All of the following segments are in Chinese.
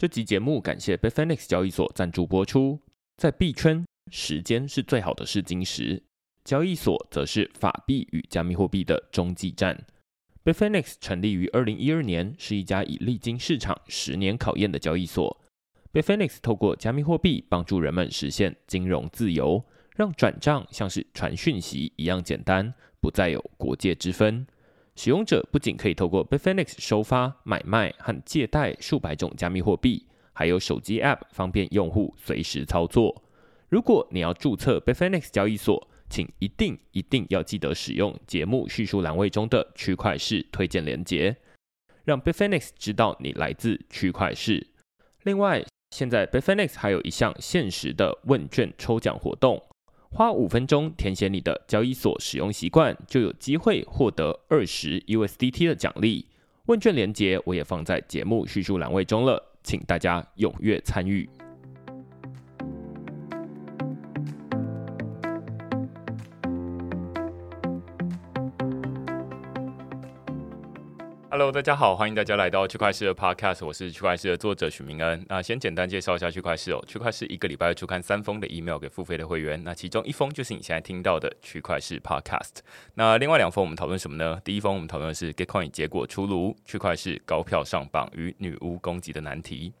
这集节目感谢 Bitfinex 交易所赞助播出。在币圈，时间是最好的试金石，交易所则是法币与加密货币的中继站。Bitfinex 成立于二零一二年，是一家已历经市场十年考验的交易所。Bitfinex 透过加密货币帮助人们实现金融自由，让转账像是传讯息一样简单，不再有国界之分。使用者不仅可以透过 Bitfinex 收发、买卖和借贷数百种加密货币，还有手机 App 方便用户随时操作。如果你要注册 Bitfinex 交易所，请一定一定要记得使用节目叙述栏位中的区块式推荐连接，让 Bitfinex 知道你来自区块式。另外，现在 Bitfinex 还有一项限时的问卷抽奖活动，花五分钟填写你的交易所使用习惯，就有机会获得二十 USDT 的奖励。问卷连接我也放在节目叙述栏位中了，请大家踊跃参与。Hello，大家好，欢迎大家来到区块势的 Podcast，我是区块势的作者许明恩。那先简单介绍一下区块势哦，区块势一个礼拜会出刊三封的 email 给付费的会员，那其中一封就是你现在听到的区块势 Podcast。那另外两封我们讨论什么呢？第一封我们讨论的是 Gitcoin 结果出炉，区块势高票上榜与女巫攻击的难题。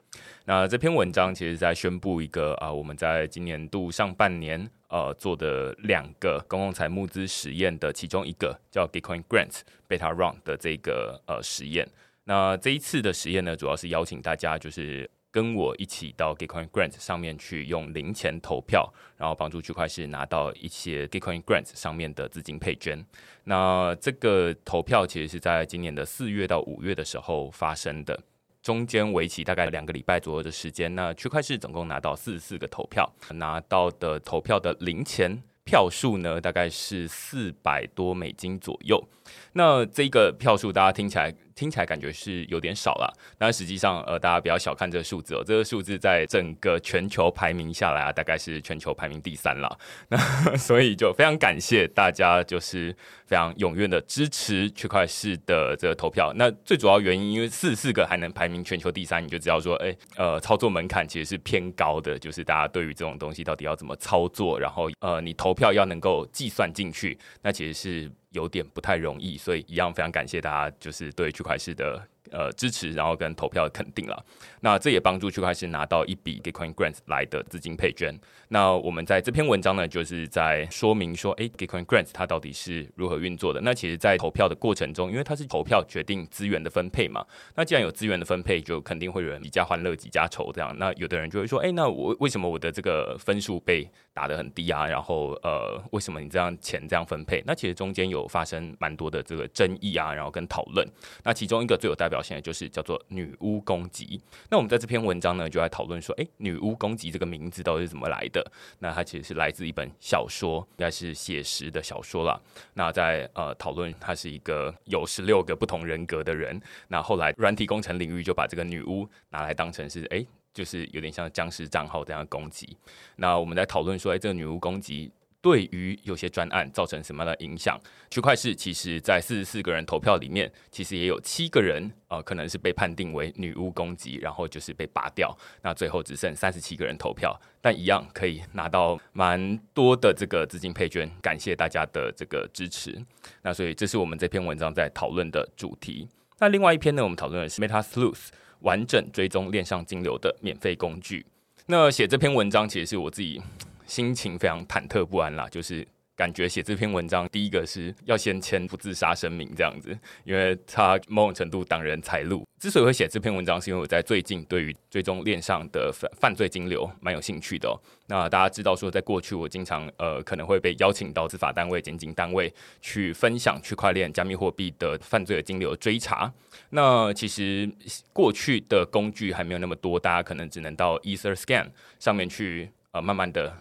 那这篇文章其实在宣布一个啊，我们在今年度上半年呃做的两个公共财募资实验的其中一个叫 Gitcoin Grants Beta Round 的这个呃实验。那这一次的实验呢，主要是邀请大家就是跟我一起到 Gitcoin Grants 上面去用零钱投票，然后帮助区块势拿到一些 Gitcoin Grants 上面的资金配捐。那这个投票其实是在今年的四月到五月的时候发生的。中间为期大概两个礼拜左右的时间，那区块市总共拿到四十四个投票，拿到的投票的零钱票数呢，大概是四百多美金左右。那这个票数大家听起来。听起来感觉是有点少了，但实际上，呃，大家不要小看这个数字哦。这个数字在整个全球排名下来啊，大概是全球排名第三了。那 所以就非常感谢大家，就是非常踊跃的支持区块势的这个投票。那最主要原因，因为四四个还能排名全球第三，你就知道说，哎，呃，操作门槛其实是偏高的，就是大家对于这种东西到底要怎么操作，然后呃，你投票要能够计算进去，那其实是。有点不太容易，所以一样非常感谢大家，就是对区块势的。呃，支持，然后跟投票的肯定了。那这也帮助区块势拿到一笔 Gitcoin Grants 来的资金配捐。那我们在这篇文章呢，就是在说明说，哎，Gitcoin Grants 它到底是如何运作的。那其实，在投票的过程中，因为它是投票决定资源的分配嘛。那既然有资源的分配，就肯定会有人几家欢乐几家愁这样。那有的人就会说，哎，那我为什么我的这个分数被打得很低啊？然后，呃，为什么你这样钱这样分配？那其实中间有发生蛮多的这个争议啊，然后跟讨论。那其中一个最有代表。性的就是叫做女巫攻击。那我们在这篇文章呢，就来讨论说，诶，女巫攻击这个名字到底是怎么来的？那它其实是来自一本小说，应该是写实的小说啦。那在呃讨论，他是一个有十六个不同人格的人。那后来软体工程领域就把这个女巫拿来当成是，诶，就是有点像僵尸账号这样的攻击。那我们在讨论说，诶，这个女巫攻击。对于有些专案造成什么样的影响？区块市其实，在四十四个人投票里面，其实也有七个人，呃，可能是被判定为女巫攻击，然后就是被拔掉。那最后只剩三十七个人投票，但一样可以拿到蛮多的这个资金配捐。感谢大家的这个支持。那所以这是我们这篇文章在讨论的主题。那另外一篇呢，我们讨论的是 Meta Sleuth 完整追踪链上金流的免费工具。那写这篇文章其实是我自己。心情非常忐忑不安啦，就是感觉写这篇文章，第一个是要先签不自杀声明这样子，因为它某种程度挡人财路。之所以会写这篇文章，是因为我在最近对于追踪链上的犯犯罪金流蛮有兴趣的。那大家知道说，在过去我经常呃可能会被邀请到执法单位、检警单位去分享区块链、加密货币的犯罪的金流追查。那其实过去的工具还没有那么多，大家可能只能到 EtherScan 上面去呃慢慢的。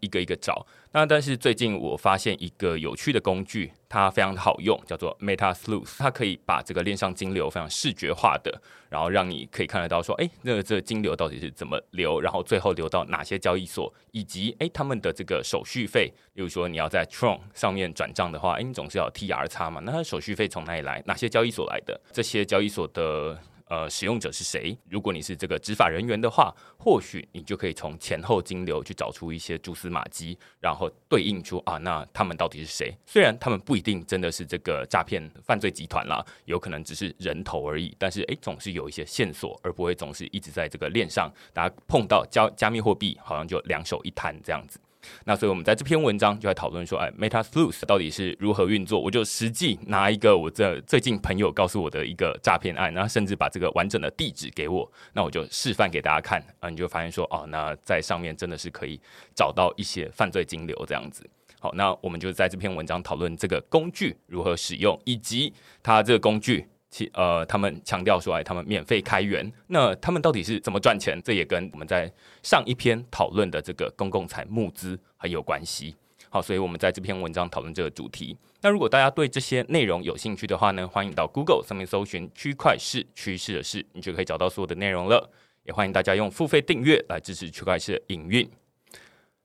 一个一个找，那但是最近我发现一个有趣的工具，它非常好用，叫做 Meta Sleuth，它可以把这个链上金流非常视觉化的，然后让你可以看得到说，哎，那这个金流到底是怎么流，然后最后流到哪些交易所，以及哎他们的这个手续费，例如说你要在 Tron 上面转账的话，哎你总是要 TR 差嘛，那它手续费从哪里来？哪些交易所来的？这些交易所的。呃使用者是谁。如果你是这个执法人员的话，或许你就可以从前后金流去找出一些蛛丝马迹，然后对应出啊，那他们到底是谁？虽然他们不一定真的是这个诈骗犯罪集团啦，有可能只是人头而已，但是诶，总是有一些线索，而不会总是一直在这个链上，大家碰到加加密货币，好像就两手一摊这样子。那所以，我们在这篇文章就在讨论说，哎，Meta Sleuth 到底是如何运作？我就实际拿一个我这最近朋友告诉我的一个诈骗案，然后甚至把这个完整的地址给我，那我就示范给大家看啊，你就发现说，哦，那在上面真的是可以找到一些犯罪金流这样子。好，那我们就在这篇文章讨论这个工具如何使用，以及它这个工具。其呃，他们强调说，哎，他们免费开源，那他们到底是怎么赚钱？这也跟我们在上一篇讨论的这个公共财募资很有关系。好，所以我们在这篇文章讨论这个主题。那如果大家对这些内容有兴趣的话呢，欢迎到 Google 上面搜寻“区块势趋势的事”，你就可以找到所有的内容了。也欢迎大家用付费订阅来支持区块势的营运。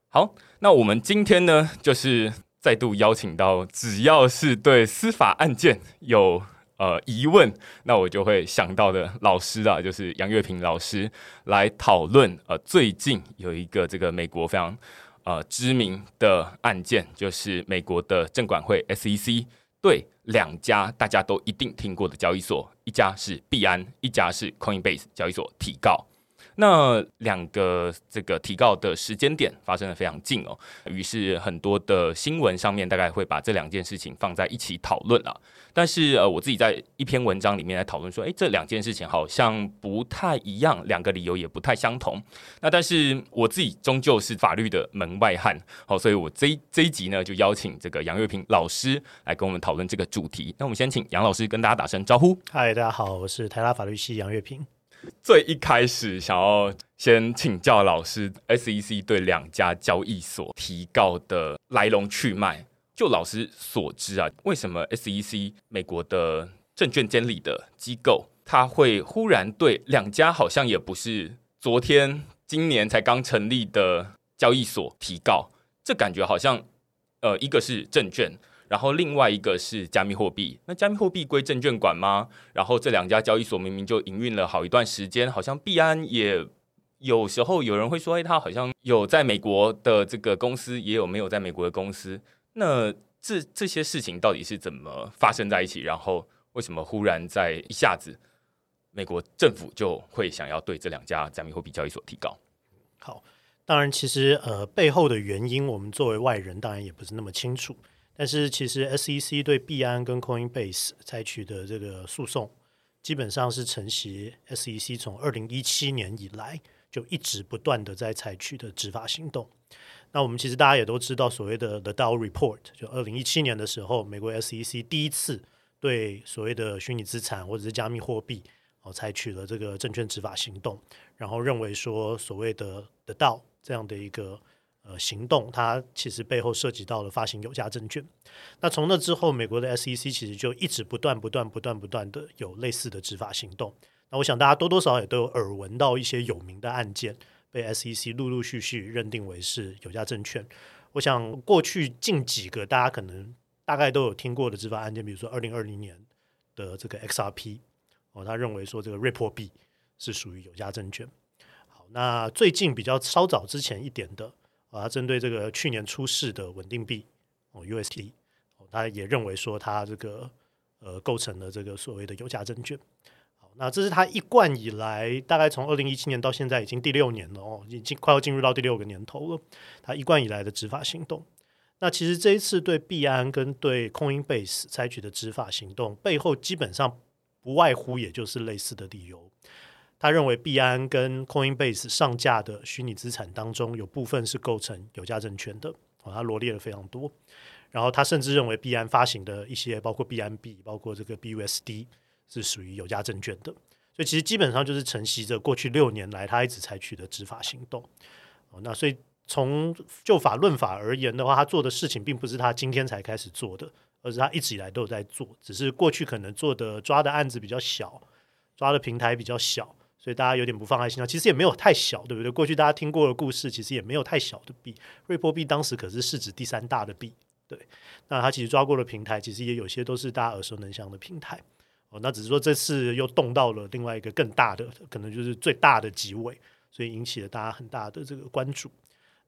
好，那我们今天呢，就是再度邀请到，只要是对司法案件有呃，疑问，那我就会想到的老师啊，就是杨岳平老师来讨论。呃，最近有一个这个美国非常呃知名的案件，就是美国的证管会 SEC 对两家大家都一定听过的交易所，一家是币安，一家是 Coinbase 交易所提告。那两个这个提告的时间点发生的非常近哦，于是很多的新闻上面大概会把这两件事情放在一起讨论啊。但是呃，我自己在一篇文章里面来讨论说，诶，这两件事情好像不太一样，两个理由也不太相同。那但是我自己终究是法律的门外汉，好，所以我这一这一集呢就邀请这个杨月平老师来跟我们讨论这个主题。那我们先请杨老师跟大家打声招呼。嗨，大家好，我是台大法律系杨月平。最一开始想要先请教老师，SEC 对两家交易所提告的来龙去脉。就老师所知啊，为什么 SEC 美国的证券监理的机构，他会忽然对两家好像也不是昨天、今年才刚成立的交易所提告？这感觉好像，呃，一个是证券。然后另外一个是加密货币，那加密货币归证券管吗？然后这两家交易所明明就营运了好一段时间，好像币安也有时候有人会说，哎，他好像有在美国的这个公司，也有没有在美国的公司。那这这些事情到底是怎么发生在一起？然后为什么忽然在一下子，美国政府就会想要对这两家加密货币交易所提高？好，当然其实呃背后的原因，我们作为外人当然也不是那么清楚。但是，其实 SEC 对币安跟 Coinbase 采取的这个诉讼，基本上是承袭 SEC 从二零一七年以来就一直不断的在采取的执法行动。那我们其实大家也都知道，所谓的 The Dow Report，就二零一七年的时候，美国 SEC 第一次对所谓的虚拟资产或者是加密货币哦采取了这个证券执法行动，然后认为说所谓的 The Dow 这样的一个。呃，行动它其实背后涉及到了发行有价证券。那从那之后，美国的 SEC 其实就一直不断、不断、不断、不断的有类似的执法行动。那我想大家多多少少也都有耳闻到一些有名的案件，被 SEC 陆陆续续认定为是有价证券。我想过去近几个大家可能大概都有听过的执法案件，比如说二零二零年的这个 XRP 哦，他认为说这个 Ripple 币是属于有价证券。好，那最近比较稍早之前一点的。啊，针对这个去年出事的稳定币哦，UST，哦，他也认为说他这个呃构成了这个所谓的有价证券。好，那这是他一贯以来，大概从二零一七年到现在已经第六年了哦，已经快要进入到第六个年头了。他一贯以来的执法行动，那其实这一次对币安跟对 Coinbase 采取的执法行动背后，基本上不外乎也就是类似的理由。他认为币安跟 Coinbase 上架的虚拟资产当中有部分是构成有价证券的，哦，他罗列了非常多。然后他甚至认为币安发行的一些包括币安币、包括这个 BUSD 是属于有价证券的。所以其实基本上就是承袭着过去六年来他一直采取的执法行动。哦，那所以从就法论法而言的话，他做的事情并不是他今天才开始做的，而是他一直以来都有在做，只是过去可能做的抓的案子比较小，抓的平台比较小。所以大家有点不放在心上，其实也没有太小，对不对？过去大家听过的故事，其实也没有太小的币。瑞波币当时可是市值第三大的币，对。那他其实抓过的平台，其实也有些都是大家耳熟能详的平台。哦，那只是说这次又动到了另外一个更大的，可能就是最大的纪委，所以引起了大家很大的这个关注。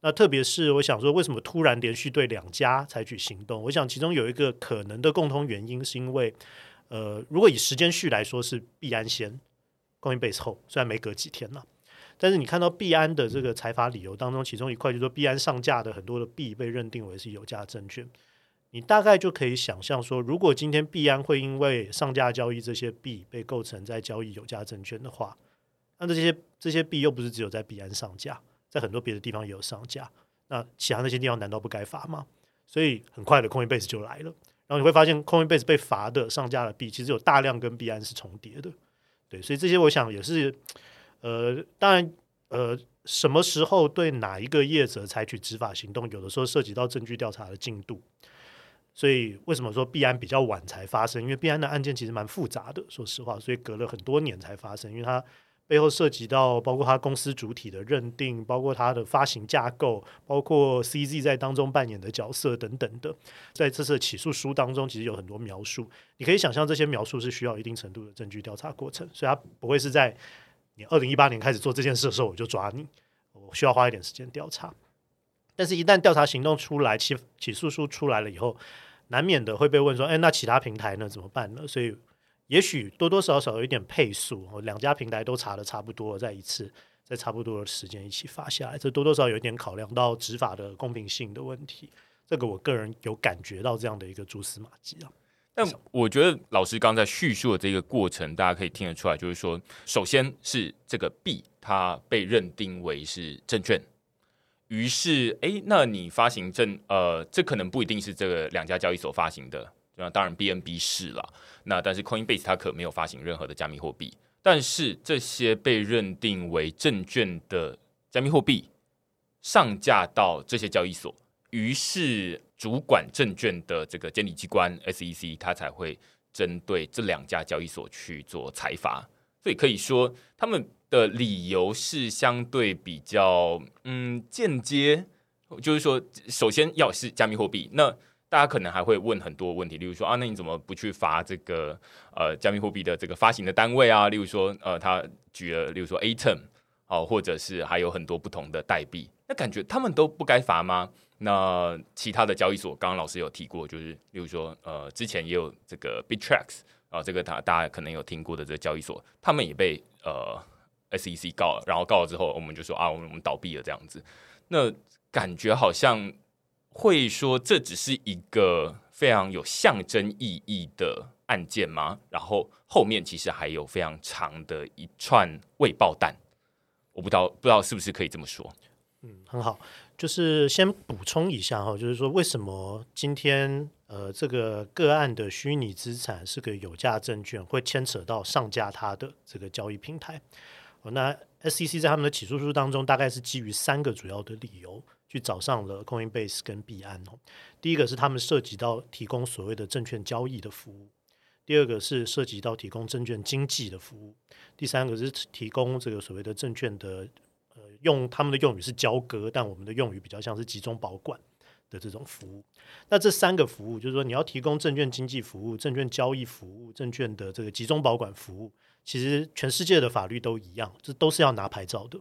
那特别是我想说，为什么突然连续对两家采取行动？我想其中有一个可能的共通原因，是因为呃，如果以时间序来说是币安先，Coinbase 后，虽然没隔几天了，但是你看到币安的这个采法理由当中，其中一块就是说币安上架的很多的币被认定为是有价证券。你大概就可以想象说，如果今天币安会因为上架交易这些币被构成在交易有价证券的话，那这些这些币又不是只有在币安上架，在很多别的地方也有上架，那其他那些地方难道不该罚吗？所以很快的，Coinbase 就来了，然后你会发现，Coinbase 被罚的上架的币其实有大量跟币安是重叠的，对，所以这些我想也是，呃，当然，呃，什么时候对哪一个业者采取执法行动，有的时候涉及到证据调查的进度。所以为什么说币安比较晚才发生？因为币安的案件其实蛮复杂的，说实话，所以隔了很多年才发生。因为它背后涉及到包括他公司主体的认定，包括他的发行架构，包括 CZ 在当中扮演的角色等等的。在这次起诉书当中，其实有很多描述。你可以想象，这些描述是需要一定程度的证据调查过程，所以它不会是在你二零一八年开始做这件事的时候我就抓你，我需要花一点时间调查。但是，一旦调查行动出来，起起诉书出来了以后，难免的会被问说：“哎，那其他平台呢？怎么办呢？”所以，也许多多少少有一点配速，两家平台都查的差不多，再一次在差不多的时间一起发下来，这多多少少有一点考量到执法的公平性的问题。这个我个人有感觉到这样的一个蛛丝马迹啊。但我觉得老师刚才叙述的这个过程，大家可以听得出来，就是说，首先是这个币它被认定为是证券。于是，哎，那你发行证，呃，这可能不一定是这个两家交易所发行的，那当然 BNB 是了。那但是 Coinbase 它可没有发行任何的加密货币。但是这些被认定为证券的加密货币上架到这些交易所，于是主管证券的这个监理机关 SEC 它才会针对这两家交易所去做裁罚。所以可以说他们。的理由是相对比较嗯间接，就是说，首先要是加密货币，那大家可能还会问很多问题，例如说啊，那你怎么不去罚这个呃加密货币的这个发行的单位啊？例如说呃，他举了例如说 Atom 哦，或者是还有很多不同的代币，那感觉他们都不该罚吗？那其他的交易所，刚刚老师有提过，就是例如说呃，之前也有这个 Bittrex 啊，这个大大家可能有听过的这个交易所，他们也被呃。SEC 告了，然后告了之后，我们就说啊，我们我们倒闭了这样子。那感觉好像会说这只是一个非常有象征意义的案件吗？然后后面其实还有非常长的一串未爆弹，我不知道不知道是不是可以这么说？嗯，很好，就是先补充一下哈，就是说为什么今天呃这个个案的虚拟资产是个有价证券，会牵扯到上架它的这个交易平台？那 SEC 在他们的起诉书当中，大概是基于三个主要的理由去找上了 Coinbase 跟币安哦。第一个是他们涉及到提供所谓的证券交易的服务；第二个是涉及到提供证券经纪的服务；第三个是提供这个所谓的证券的呃，用他们的用语是交割，但我们的用语比较像是集中保管的这种服务。那这三个服务，就是说你要提供证券经纪服务、证券交易服务、证券的这个集中保管服务。其实全世界的法律都一样，这都是要拿牌照的。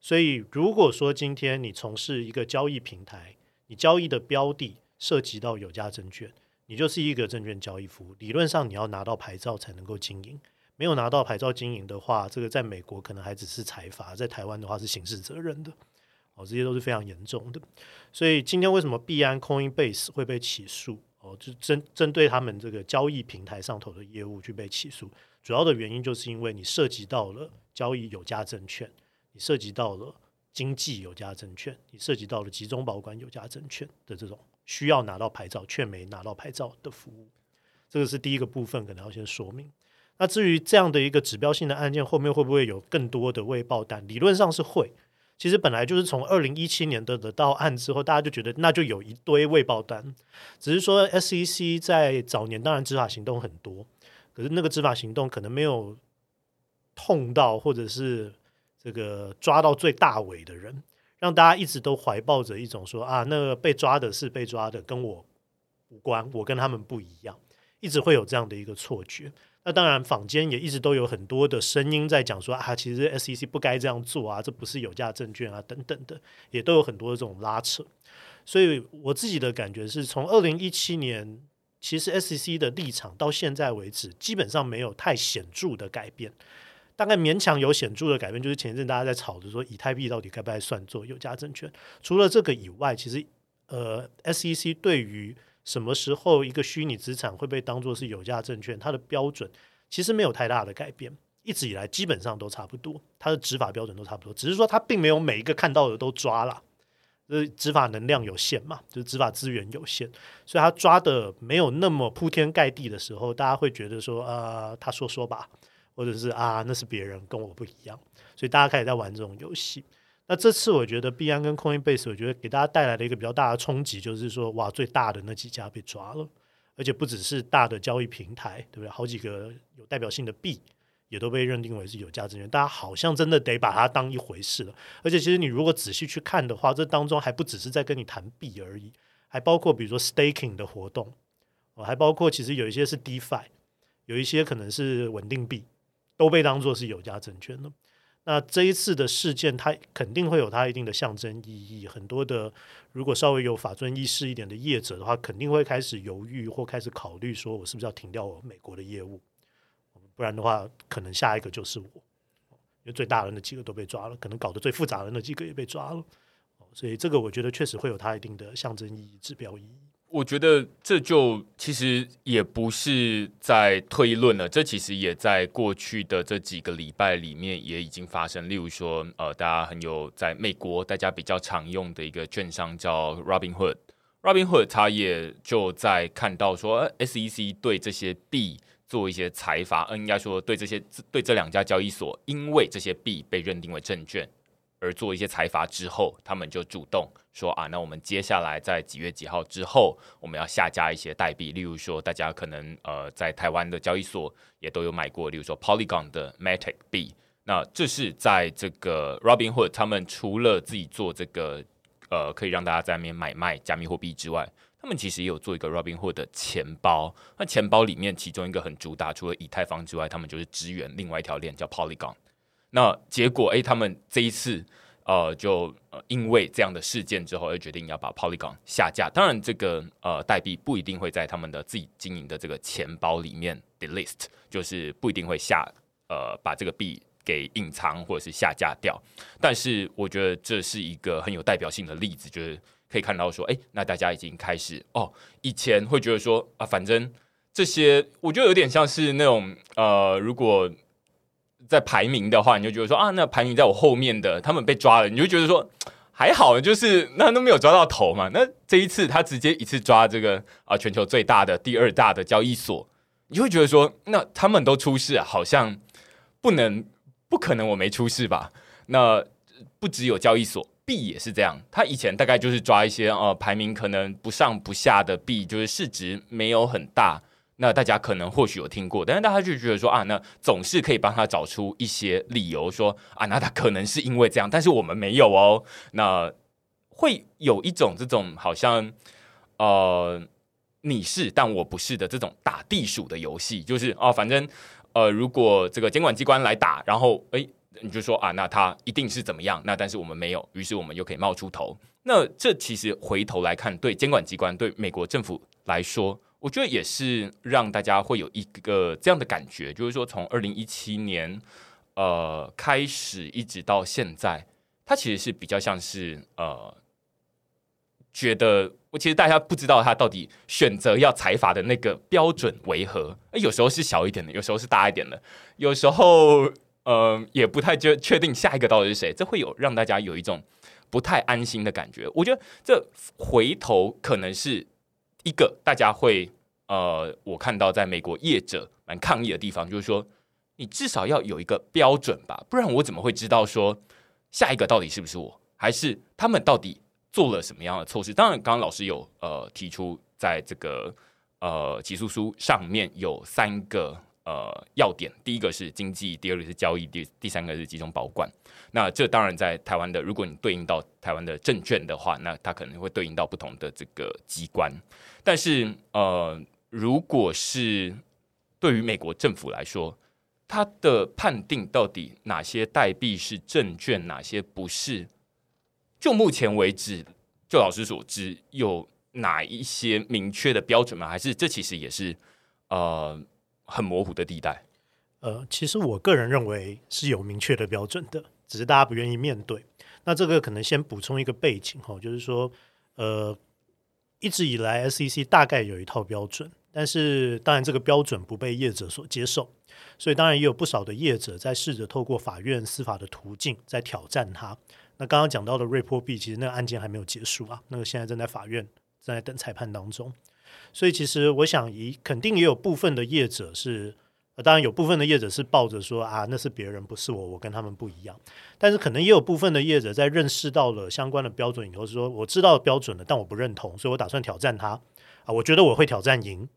所以，如果说今天你从事一个交易平台，你交易的标的涉及到有价证券，你就是一个证券交易服务。理论上，你要拿到牌照才能够经营。没有拿到牌照经营的话，这个在美国可能还只是财阀，在台湾的话是刑事责任的。哦，这些都是非常严重的。所以，今天为什么币安 Coinbase 会被起诉？哦，就针针对他们这个交易平台上头的业务去被起诉。主要的原因就是因为你涉及到了交易有价证券，涉及到了经纪有价证券，你涉及到了集中保管有价证券的这种需要拿到牌照却没拿到牌照的服务，这个是第一个部分，可能要先说明。那至于这样的一个指标性的案件，后面会不会有更多的未报单？理论上是会。其实本来就是从二零一七年的得到案之后，大家就觉得那就有一堆未报单，只是说 SEC 在早年当然执法行动很多。可是那个执法行动可能没有痛到，或者是这个抓到最大尾的人，让大家一直都怀抱着一种说啊，那个被抓的是被抓的，跟我无关，我跟他们不一样，一直会有这样的一个错觉。那当然，坊间也一直都有很多的声音在讲说啊，其实 SEC 不该这样做啊，这不是有价证券啊，等等的，也都有很多的这种拉扯。所以我自己的感觉是从二零一七年，其实 SEC 的立场到现在为止，基本上没有太显著的改变。大概勉强有显著的改变，就是前一阵大家在吵着说，以太币到底该不该算作有价证券。除了这个以外，其实呃，SEC 对于什么时候一个虚拟资产会被当作是有价证券，它的标准其实没有太大的改变，一直以来基本上都差不多，它的执法标准都差不多，只是说它并没有每一个看到的都抓了。呃，执法能量有限嘛，就是执法资源有限，所以他抓的没有那么铺天盖地的时候，大家会觉得说，呃，他说说吧，或者是啊，那是别人跟我不一样，所以大家开始在玩这种游戏。那这次我觉得币安跟 Coinbase，我觉得给大家带来了一个比较大的冲击，就是说，哇，最大的那几家被抓了，而且不只是大的交易平台，对不对？好几个有代表性的币。也都被认定为是有价证券，大家好像真的得把它当一回事了。而且，其实你如果仔细去看的话，这当中还不只是在跟你谈币而已，还包括比如说 staking 的活动，哦，还包括其实有一些是 DeFi，有一些可能是稳定币，都被当作是有价证券了。那这一次的事件，它肯定会有它一定的象征意义。很多的如果稍微有法尊意识一点的业者的话，肯定会开始犹豫或开始考虑，说我是不是要停掉我美国的业务。不然的话，可能下一个就是我，因为最大的那几个都被抓了，可能搞得最复杂的那几个也被抓了，所以这个我觉得确实会有它一定的象征意义、指标意义。我觉得这就其实也不是在推论了，这其实也在过去的这几个礼拜里面也已经发生。例如说，呃，大家很有在美国大家比较常用的一个券商叫 Robinhood，Robinhood 他也就在看到说，SEC 对这些币。做一些裁罚，嗯，应该说对这些对这两家交易所，因为这些币被认定为证券而做一些财阀之后，他们就主动说啊，那我们接下来在几月几号之后，我们要下架一些代币，例如说大家可能呃在台湾的交易所也都有买过，例如说 Polygon 的 Matic 币，那这是在这个 Robinhood 他们除了自己做这个呃可以让大家在那边买卖加密货币之外。他们其实也有做一个 Robinhood 的钱包，那钱包里面其中一个很主打，除了以太坊之外，他们就是支援另外一条链叫 Polygon。那结果，哎，他们这一次，呃，就因为这样的事件之后，而决定要把 Polygon 下架。当然，这个呃代币不一定会在他们的自己经营的这个钱包里面 delist，就是不一定会下呃把这个币给隐藏或者是下架掉。但是，我觉得这是一个很有代表性的例子，就是。可以看到说，哎，那大家已经开始哦。以前会觉得说啊，反正这些，我觉得有点像是那种呃，如果在排名的话，你就觉得说啊，那排名在我后面的，他们被抓了，你就觉得说还好，就是那都没有抓到头嘛。那这一次他直接一次抓这个啊、全球最大的第二大的交易所，你就会觉得说，那他们都出事，好像不能不可能我没出事吧？那不只有交易所。币也是这样，他以前大概就是抓一些呃排名可能不上不下的币，就是市值没有很大，那大家可能或许有听过，但是大家就觉得说啊，那总是可以帮他找出一些理由说啊，那他可能是因为这样，但是我们没有哦，那会有一种这种好像呃你是但我不是的这种打地鼠的游戏，就是哦、啊，反正呃如果这个监管机关来打，然后诶。你就说啊，那他一定是怎么样？那但是我们没有，于是我们又可以冒出头。那这其实回头来看，对监管机关、对美国政府来说，我觉得也是让大家会有一个这样的感觉，就是说从二零一七年呃开始一直到现在，它其实是比较像是呃觉得，我其实大家不知道他到底选择要裁罚的那个标准为何？有时候是小一点的，有时候是大一点的，有时候。呃，也不太确确定下一个到底是谁，这会有让大家有一种不太安心的感觉。我觉得这回头可能是一个大家会呃，我看到在美国业者蛮抗议的地方，就是说你至少要有一个标准吧，不然我怎么会知道说下一个到底是不是我，还是他们到底做了什么样的措施？当然，刚刚老师有呃提出在这个呃起诉书上面有三个。呃，要点第一个是经济，第二个是交易，第第三个是集中保管。那这当然在台湾的，如果你对应到台湾的证券的话，那它可能会对应到不同的这个机关。但是呃，如果是对于美国政府来说，它的判定到底哪些代币是证券，哪些不是？就目前为止，就老师所知，有哪一些明确的标准吗？还是这其实也是呃很模糊的地带？呃，其实我个人认为是有明确的标准的，只是大家不愿意面对。那这个可能先补充一个背景哈，就是说，呃，一直以来 SEC 大概有一套标准，但是当然这个标准不被业者所接受，所以当然也有不少的业者在试着透过法院司法的途径在挑战它。那刚刚讲到的瑞波币，其实那个案件还没有结束啊，那个现在正在法院正在等裁判当中，所以其实我想，以肯定也有部分的业者是。当然，有部分的业者是抱着说啊，那是别人，不是我，我跟他们不一样。但是，可能也有部分的业者在认识到了相关的标准以后，是说我知道标准了，但我不认同，所以我打算挑战它啊。我觉得我会挑战赢，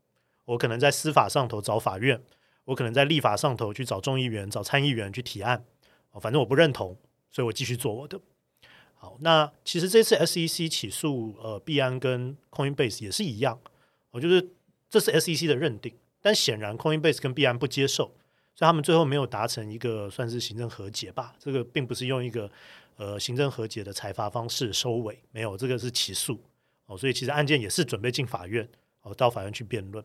我可能在司法上头找法院，我可能在立法上头去找众议员、找参议员去提案。反正我不认同，所以我继续做我的。好，那其实这次 SEC 起诉呃币安跟 Coinbase 也是一样，我就是这是 SEC 的认定。但显然，Coinbase 跟币安不接受，所以他们最后没有达成一个算是行政和解吧。这个并不是用一个呃行政和解的裁罚方式收尾，没有，这个是起诉哦。所以其实案件也是准备进法院哦，到法院去辩论。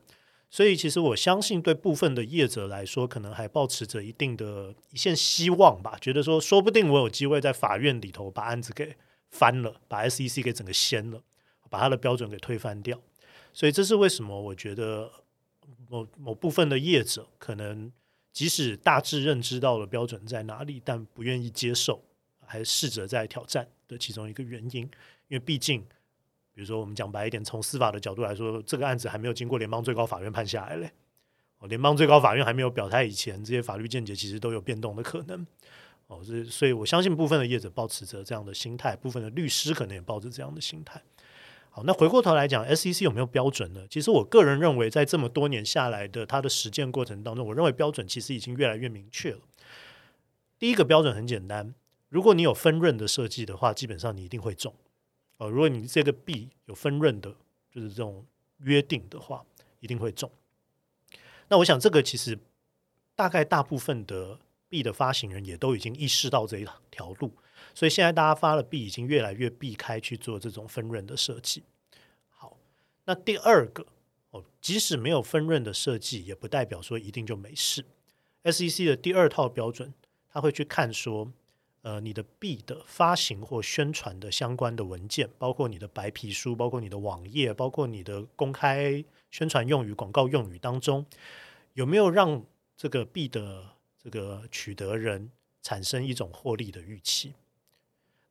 所以其实我相信，对部分的业者来说，可能还抱持着一定的一线希望吧，觉得说说不定我有机会在法院里头把案子给翻了，把 SEC 给整个掀了，把它的标准给推翻掉。所以这是为什么我觉得。某某部分的业者可能即使大致认知到了标准在哪里，但不愿意接受，还试着在挑战的其中一个原因。因为毕竟，比如说我们讲白一点，从司法的角度来说，这个案子还没有经过联邦最高法院判下来嘞。哦，联邦最高法院还没有表态以前，这些法律见解其实都有变动的可能。哦，所以，所以我相信部分的业者抱持着这样的心态，部分的律师可能也抱着这样的心态。那回过头来讲，SEC 有没有标准呢？其实我个人认为，在这么多年下来的它的实践过程当中，我认为标准其实已经越来越明确了。第一个标准很简单，如果你有分润的设计的话，基本上你一定会中。哦，如果你这个币有分润的，就是这种约定的话，一定会中。那我想，这个其实大概大部分的币的发行人也都已经意识到这一条路。所以现在大家发了币，已经越来越避开去做这种分润的设计。好，那第二个哦，即使没有分润的设计，也不代表说一定就没事。SEC 的第二套标准，他会去看说，呃，你的币的发行或宣传的相关的文件，包括你的白皮书，包括你的网页，包括你的公开宣传用语、广告用语当中，有没有让这个币的这个取得人产生一种获利的预期？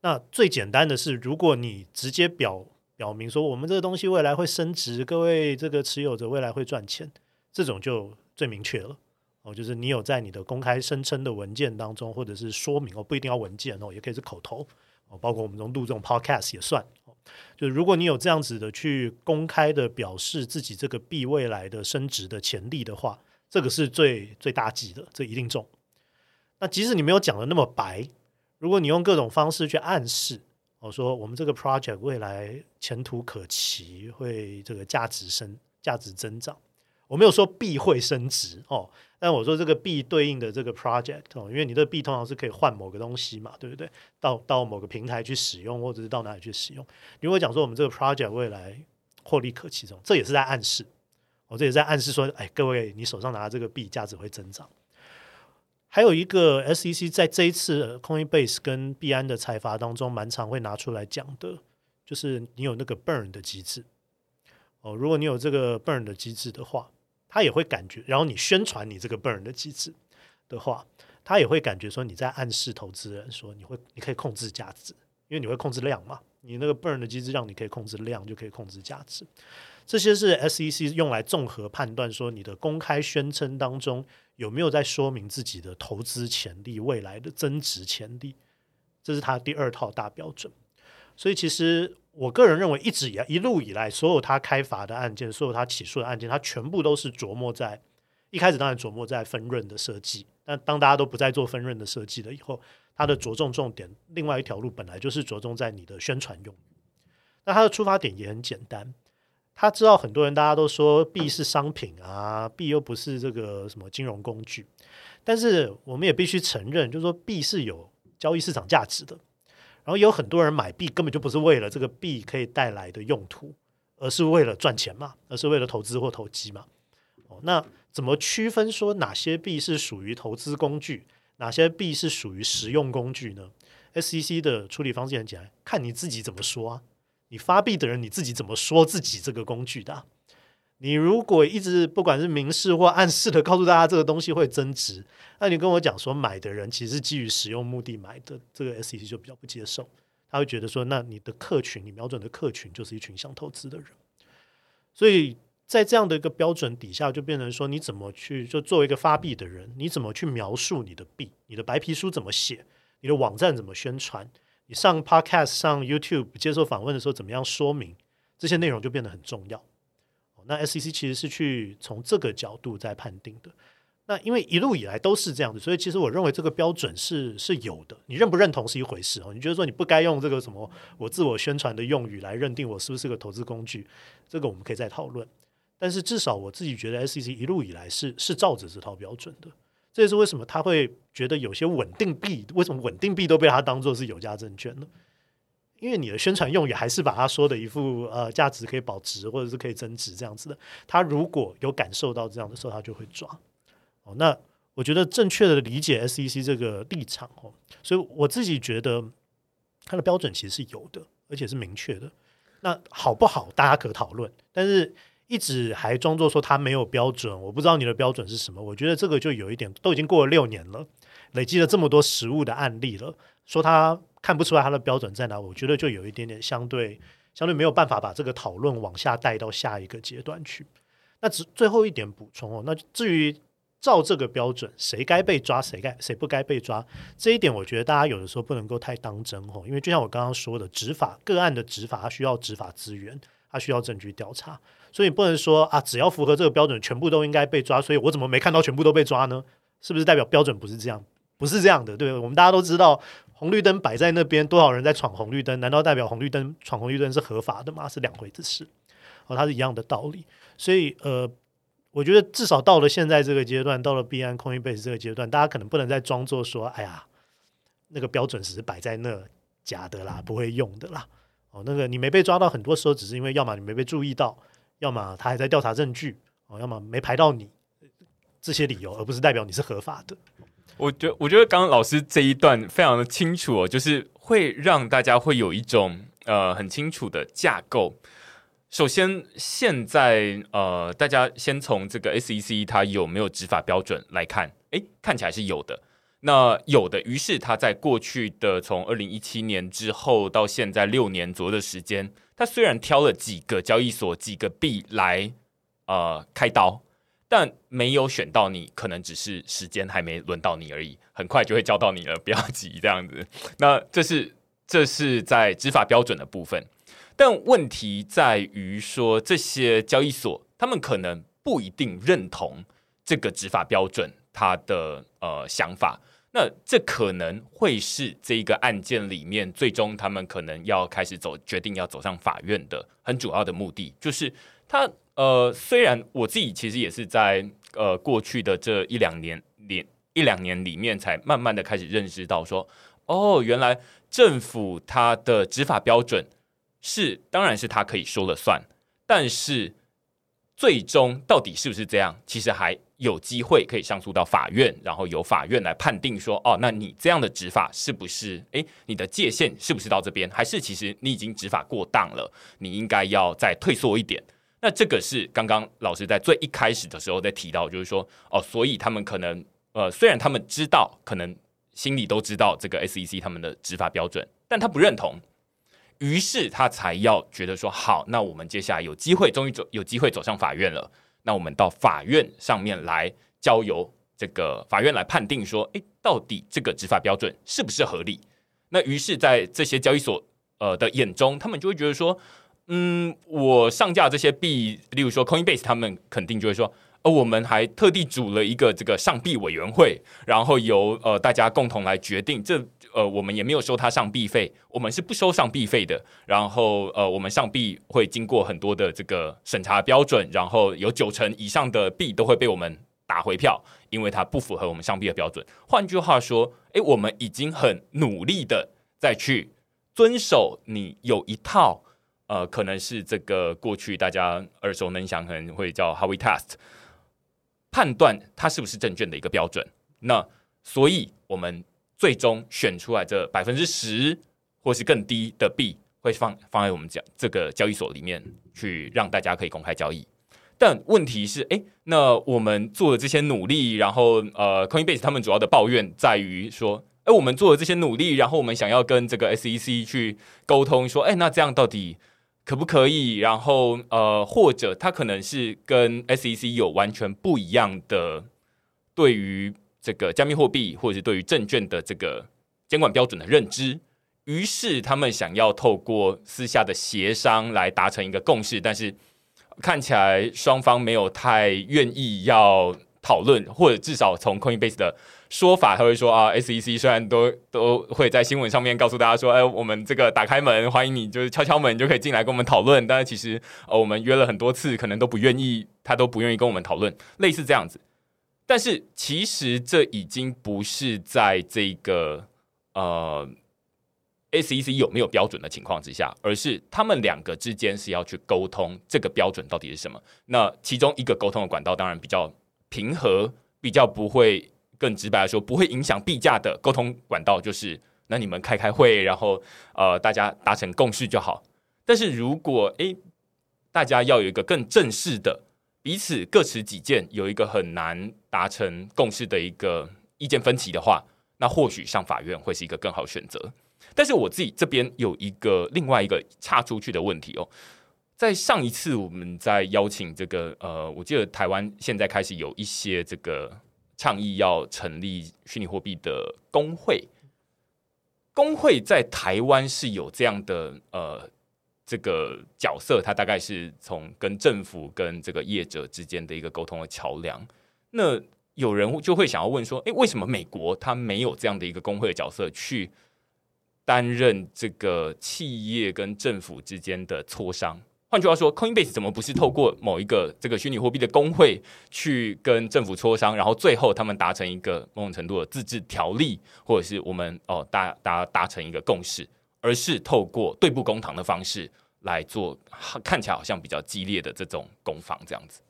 那最简单的是，如果你直接表表明说我们这个东西未来会升值，各位这个持有者未来会赚钱，这种就最明确了哦。就是你有在你的公开声称的文件当中，或者是说明哦，不一定要文件哦，也可以是口头哦，包括我们这种录这种 podcast 也算。就是如果你有这样子的去公开的表示自己这个币未来的升值的潜力的话，这个是最最大忌的，这一定中。那即使你没有讲的那么白。如果你用各种方式去暗示，我说我们这个 project 未来前途可期，会这个价值升、价值增长。我没有说币会升值哦，但我说这个币对应的这个 project 哦，因为你的币通常是可以换某个东西嘛，对不对？到到某个平台去使用，或者是到哪里去使用？如果讲说我们这个 project 未来获利可期中，这也是在暗示，我这也是在暗示说，哎，各位，你手上拿的这个币价值会增长。还有一个 SEC 在这一次 Coinbase 跟币安的财阀当中，蛮常会拿出来讲的，就是你有那个 burn 的机制哦。如果你有这个 burn 的机制的话，他也会感觉，然后你宣传你这个 burn 的机制的话，他也会感觉说你在暗示投资人说你会你可以控制价值，因为你会控制量嘛。你那个 burn 的机制让你可以控制量，就可以控制价值。这些是 SEC 用来综合判断说你的公开宣称当中。有没有在说明自己的投资潜力、未来的增值潜力？这是他第二套大标准。所以，其实我个人认为，一直以来、一路以来，所有他开罚的案件，所有他起诉的案件，他全部都是琢磨在一开始，当然琢磨在分润的设计。但当大家都不再做分润的设计了以后，它的着重重点，另外一条路本来就是着重在你的宣传用。那他的出发点也很简单。他知道很多人大家都说币是商品啊，币又不是这个什么金融工具，但是我们也必须承认，就是说币是有交易市场价值的。然后有很多人买币根本就不是为了这个币可以带来的用途，而是为了赚钱嘛，而是为了投资或投机嘛。哦，那怎么区分说哪些币是属于投资工具，哪些币是属于实用工具呢？SEC 的处理方式很简单，看你自己怎么说啊。你发币的人，你自己怎么说自己这个工具的？你如果一直不管是明示或暗示的告诉大家这个东西会增值，那你跟我讲说买的人其实是基于使用目的买的，这个 SEC 就比较不接受，他会觉得说，那你的客群，你瞄准的客群就是一群想投资的人，所以在这样的一个标准底下，就变成说你怎么去就作为一个发币的人，你怎么去描述你的币，你的白皮书怎么写，你的网站怎么宣传。你上 Podcast、上 YouTube 接受访问的时候，怎么样说明这些内容就变得很重要。那 SEC 其实是去从这个角度在判定的。那因为一路以来都是这样子，所以其实我认为这个标准是是有的。你认不认同是一回事哦。你觉得说你不该用这个什么我自我宣传的用语来认定我是不是个投资工具，这个我们可以再讨论。但是至少我自己觉得 SEC 一路以来是是照着这套标准的。这也是为什么他会觉得有些稳定币，为什么稳定币都被他当做是有价证券呢？因为你的宣传用语还是把他说的一副呃价值可以保值或者是可以增值这样子的。他如果有感受到这样的时候，他就会抓。哦，那我觉得正确的理解 SEC 这个立场哦，所以我自己觉得它的标准其实是有的，而且是明确的。那好不好，大家可讨论，但是。一直还装作说他没有标准，我不知道你的标准是什么。我觉得这个就有一点，都已经过了六年了，累积了这么多实物的案例了，说他看不出来他的标准在哪，我觉得就有一点点相对相对没有办法把这个讨论往下带到下一个阶段去。那只最后一点补充哦，那至于照这个标准，谁该被抓，谁该谁不该被抓，这一点我觉得大家有的时候不能够太当真哦，因为就像我刚刚说的，执法个案的执法，它需要执法资源，它需要证据调查。所以不能说啊，只要符合这个标准，全部都应该被抓。所以我怎么没看到全部都被抓呢？是不是代表标准不是这样？不是这样的，对？我们大家都知道，红绿灯摆在那边，多少人在闯红绿灯？难道代表红绿灯闯红绿灯是合法的吗？是两回事。哦，它是一样的道理。所以呃，我觉得至少到了现在这个阶段，到了避安空一倍这个阶段，大家可能不能再装作说，哎呀，那个标准只是摆在那，假的啦，不会用的啦。哦，那个你没被抓到，很多时候只是因为要么你没被注意到。要么他还在调查证据哦，要么没排到你这些理由，而不是代表你是合法的。我觉我觉得刚刚老师这一段非常的清楚哦，就是会让大家会有一种呃很清楚的架构。首先，现在呃，大家先从这个 SEC 它有没有执法标准来看，诶，看起来是有的。那有的，于是他在过去的从二零一七年之后到现在六年左右的时间。他虽然挑了几个交易所、几个币来呃开刀，但没有选到你，可能只是时间还没轮到你而已，很快就会交到你了，不要急这样子。那这是 这是在执法标准的部分，但问题在于说，这些交易所他们可能不一定认同这个执法标准，他的呃想法。那这可能会是这个案件里面最终他们可能要开始走决定要走上法院的很主要的目的，就是他呃，虽然我自己其实也是在呃过去的这一两年里一两年里面才慢慢的开始认识到说，哦，原来政府它的执法标准是当然是他可以说了算，但是最终到底是不是这样，其实还。有机会可以上诉到法院，然后由法院来判定说，哦，那你这样的执法是不是？诶，你的界限是不是到这边？还是其实你已经执法过当了？你应该要再退缩一点。那这个是刚刚老师在最一开始的时候在提到，就是说，哦，所以他们可能，呃，虽然他们知道，可能心里都知道这个 SEC 他们的执法标准，但他不认同，于是他才要觉得说，好，那我们接下来有机会，终于走，有机会走上法院了。那我们到法院上面来，交由这个法院来判定说，诶，到底这个执法标准是不是合理？那于是，在这些交易所呃的眼中，他们就会觉得说，嗯，我上架这些币，例如说 Coinbase，他们肯定就会说，呃，我们还特地组了一个这个上币委员会，然后由呃大家共同来决定这呃，我们也没有收他上币费，我们是不收上币费的。然后呃，我们上币会经过很多的这个审查标准，然后有九成以上的币都会被我们打回票，因为它不符合我们上币的标准。换句话说，诶，我们已经很努力的再去遵守你有一套呃，可能是这个过去大家耳熟能详，可能会叫 Howey Test，判断它是不是证券的一个标准。那所以我们。最终选出来这百分之十或是更低的币，会放放在我们讲这个交易所里面去，让大家可以公开交易。但问题是，哎，那我们做的这些努力，然后呃，Coinbase 他们主要的抱怨在于说，哎，我们做的这些努力，然后我们想要跟这个 SEC 去沟通，说，哎，那这样到底可不可以？然后呃，或者他可能是跟 SEC 有完全不一样的对于。这个加密货币或者是对于证券的这个监管标准的认知，于是他们想要透过私下的协商来达成一个共识，但是看起来双方没有太愿意要讨论，或者至少从 Coinbase 的说法，他会说啊，SEC 虽然都都会在新闻上面告诉大家说，哎，我们这个打开门欢迎你，就是敲敲门就可以进来跟我们讨论，但是其实呃，我们约了很多次，可能都不愿意，他都不愿意跟我们讨论，类似这样子。但是其实这已经不是在这个呃 SEC 有没有标准的情况之下，而是他们两个之间是要去沟通这个标准到底是什么。那其中一个沟通的管道当然比较平和，比较不会更直白的说不会影响币价的沟通管道，就是那你们开开会，然后呃大家达成共识就好。但是如果诶大家要有一个更正式的。彼此各持己见，有一个很难达成共识的一个意见分歧的话，那或许上法院会是一个更好选择。但是我自己这边有一个另外一个岔出去的问题哦，在上一次我们在邀请这个呃，我记得台湾现在开始有一些这个倡议要成立虚拟货币的工会，工会在台湾是有这样的呃。这个角色，它大概是从跟政府跟这个业者之间的一个沟通的桥梁。那有人就会想要问说，诶，为什么美国它没有这样的一个工会的角色去担任这个企业跟政府之间的磋商？换句话说，Coinbase 怎么不是透过某一个这个虚拟货币的工会去跟政府磋商，然后最后他们达成一个某种程度的自治条例，或者是我们哦，大大家达成一个共识？而是透过对簿公堂的方式来做，看起来好像比较激烈的这种攻防，这样子。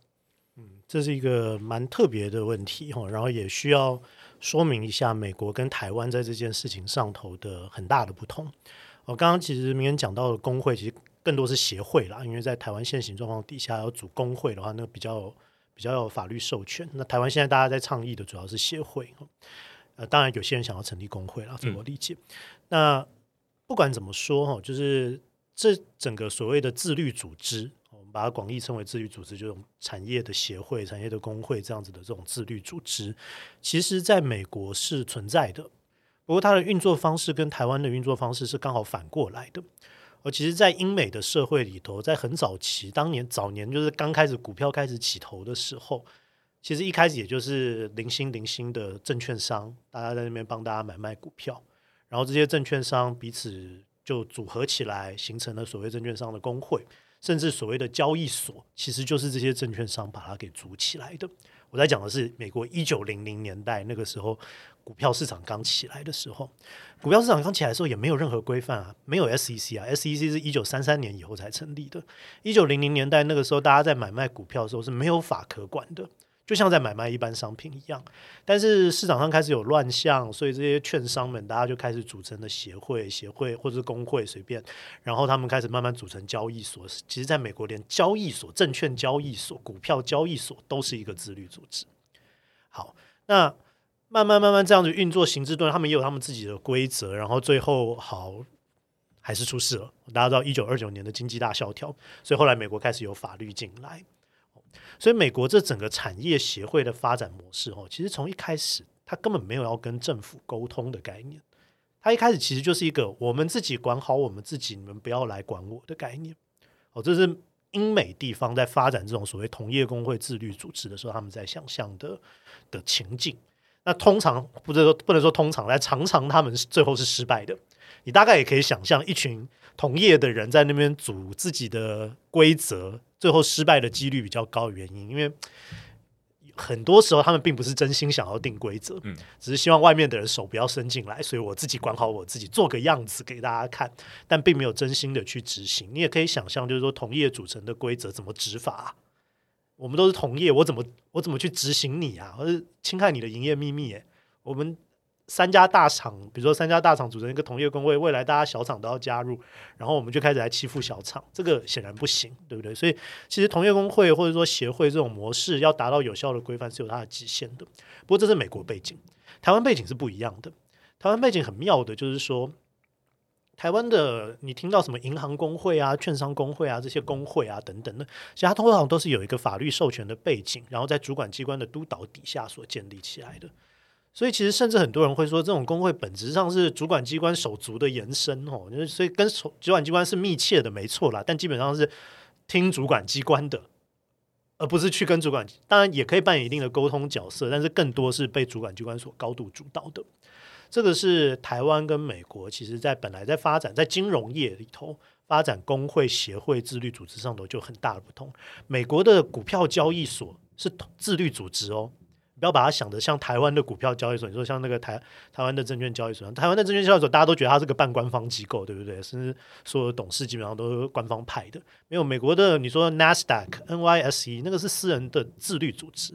嗯，这是一个蛮特别的问题哈，然后也需要说明一下美国跟台湾在这件事情上头的很大的不同。我刚刚其实明天讲到的工会，其实更多是协会啦，因为在台湾现行状况底下要组工会的话，那比较比较有法律授权。那台湾现在大家在倡议的主要是协会，呃，当然有些人想要成立工会啦，这我理解。嗯、那不管怎么说哈，就是这整个所谓的自律组织，我们把它广义称为自律组织，这种产业的协会、产业的工会这样子的这种自律组织，其实在美国是存在的。不过它的运作方式跟台湾的运作方式是刚好反过来的。而其实，在英美的社会里头，在很早期，当年早年就是刚开始股票开始起头的时候，其实一开始也就是零星零星的证券商，大家在那边帮大家买卖股票。然后这些证券商彼此就组合起来，形成了所谓证券商的工会，甚至所谓的交易所，其实就是这些证券商把它给组起来的。我在讲的是美国一九零零年代那个时候，股票市场刚起来的时候，股票市场刚起来的时候也没有任何规范啊，没有 SEC 啊，SEC 是一九三三年以后才成立的。一九零零年代那个时候，大家在买卖股票的时候是没有法可管的。就像在买卖一般商品一样，但是市场上开始有乱象，所以这些券商们大家就开始组成了协会、协会或者是工会随便，然后他们开始慢慢组成交易所。其实，在美国，连交易所、证券交易所、股票交易所都是一个自律组织。好，那慢慢慢慢这样子运作行之顿，他们也有他们自己的规则，然后最后好还是出事了。大家知道一九二九年的经济大萧条，所以后来美国开始有法律进来。所以，美国这整个产业协会的发展模式，哦，其实从一开始，它根本没有要跟政府沟通的概念。它一开始其实就是一个我们自己管好我们自己，你们不要来管我的概念。哦，这是英美地方在发展这种所谓同业公会自律组织的时候，他们在想象的的情境。那通常不是说不能说通常，来常常他们最后是失败的。你大概也可以想象，一群同业的人在那边组自己的规则，最后失败的几率比较高的原因，因为。很多时候，他们并不是真心想要定规则，嗯，只是希望外面的人手不要伸进来，所以我自己管好我自己，做个样子给大家看，但并没有真心的去执行。你也可以想象，就是说同业组成的规则怎么执法啊？我们都是同业，我怎么我怎么去执行你啊？或者侵害你的营业秘密？诶，我们。三家大厂，比如说三家大厂组成一个同业公会，未来大家小厂都要加入，然后我们就开始来欺负小厂，这个显然不行，对不对？所以其实同业公会或者说协会这种模式要达到有效的规范是有它的极限的。不过这是美国背景，台湾背景是不一样的。台湾背景很妙的，就是说台湾的你听到什么银行工会啊、券商工会啊这些工会啊等等的，其实它通常都是有一个法律授权的背景，然后在主管机关的督导底下所建立起来的。所以其实甚至很多人会说，这种工会本质上是主管机关手足的延伸哦，就是所以跟主管机关是密切的，没错啦。但基本上是听主管机关的，而不是去跟主管。当然也可以扮演一定的沟通角色，但是更多是被主管机关所高度主导的。这个是台湾跟美国其实在本来在发展在金融业里头发展工会协会自律组织上头就很大的不同。美国的股票交易所是自律组织哦。不要把它想得像台湾的股票交易所，你说像那个台台湾的证券交易所，台湾的证券交易所大家都觉得它是个半官方机构，对不对？甚至所有董事基本上都是官方派的。没有美国的，你说 NASDAQ、NYSE 那个是私人的自律组织，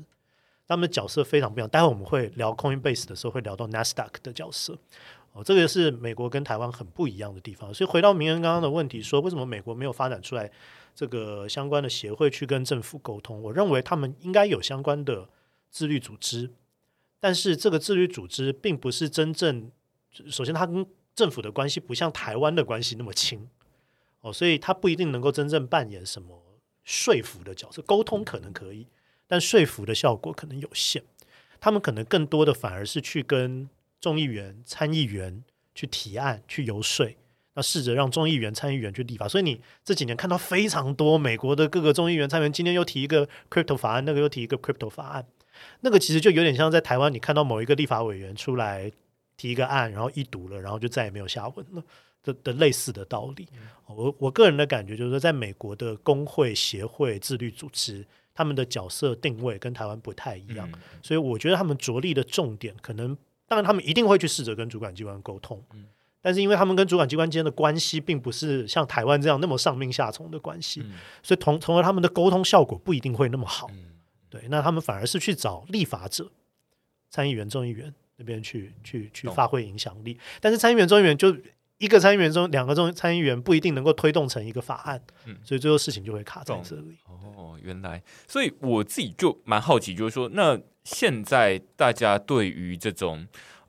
他们的角色非常不一样。待会我们会聊 Coinbase 的时候会聊到 NASDAQ 的角色哦，这个是美国跟台湾很不一样的地方。所以回到明恩刚刚的问题，说为什么美国没有发展出来这个相关的协会去跟政府沟通？我认为他们应该有相关的。自律组织，但是这个自律组织并不是真正，首先它跟政府的关系不像台湾的关系那么亲哦，所以它不一定能够真正扮演什么说服的角色。沟通可能可以，但说服的效果可能有限。他们可能更多的反而是去跟众议员、参议员去提案、去游说，那试着让众议员、参议员去立法。所以你这几年看到非常多美国的各个众议员、参议员，今天又提一个 crypto 法案，那个又提一个 crypto 法案。那个其实就有点像在台湾，你看到某一个立法委员出来提一个案，然后一读了，然后就再也没有下文了的的类似的道理。我我个人的感觉就是说，在美国的工会、协会、自律组织，他们的角色定位跟台湾不太一样，所以我觉得他们着力的重点，可能当然他们一定会去试着跟主管机关沟通，但是因为他们跟主管机关之间的关系并不是像台湾这样那么上命下从的关系，所以同从而他们的沟通效果不一定会那么好。对，那他们反而是去找立法者、参议员、众议员那边去去去发挥影响力。但是参议员、众议员就一个参议员中两个众参议员不一定能够推动成一个法案，嗯，所以最后事情就会卡在这里。哦，原来，所以我自己就蛮好奇，就是说，那现在大家对于这种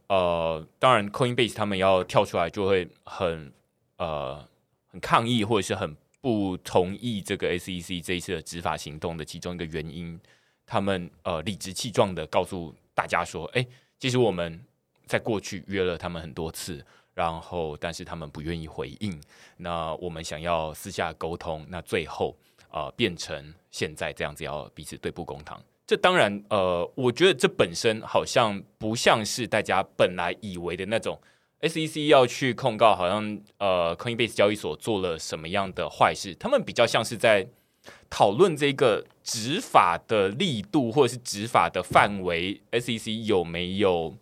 呃，当然，Coinbase 他们要跳出来，就会很呃很抗议，或者是很不同意这个 SEC 这一次的执法行动的其中一个原因。他们呃理直气壮的告诉大家说：“哎，其实我们在过去约了他们很多次，然后但是他们不愿意回应。那我们想要私下沟通，那最后呃变成现在这样子，要彼此对簿公堂。这当然呃，我觉得这本身好像不像是大家本来以为的那种 SEC 要去控告，好像呃 Coinbase 交易所做了什么样的坏事。他们比较像是在。”讨论这个执法的力度，或者是执法的范围，SEC 有没有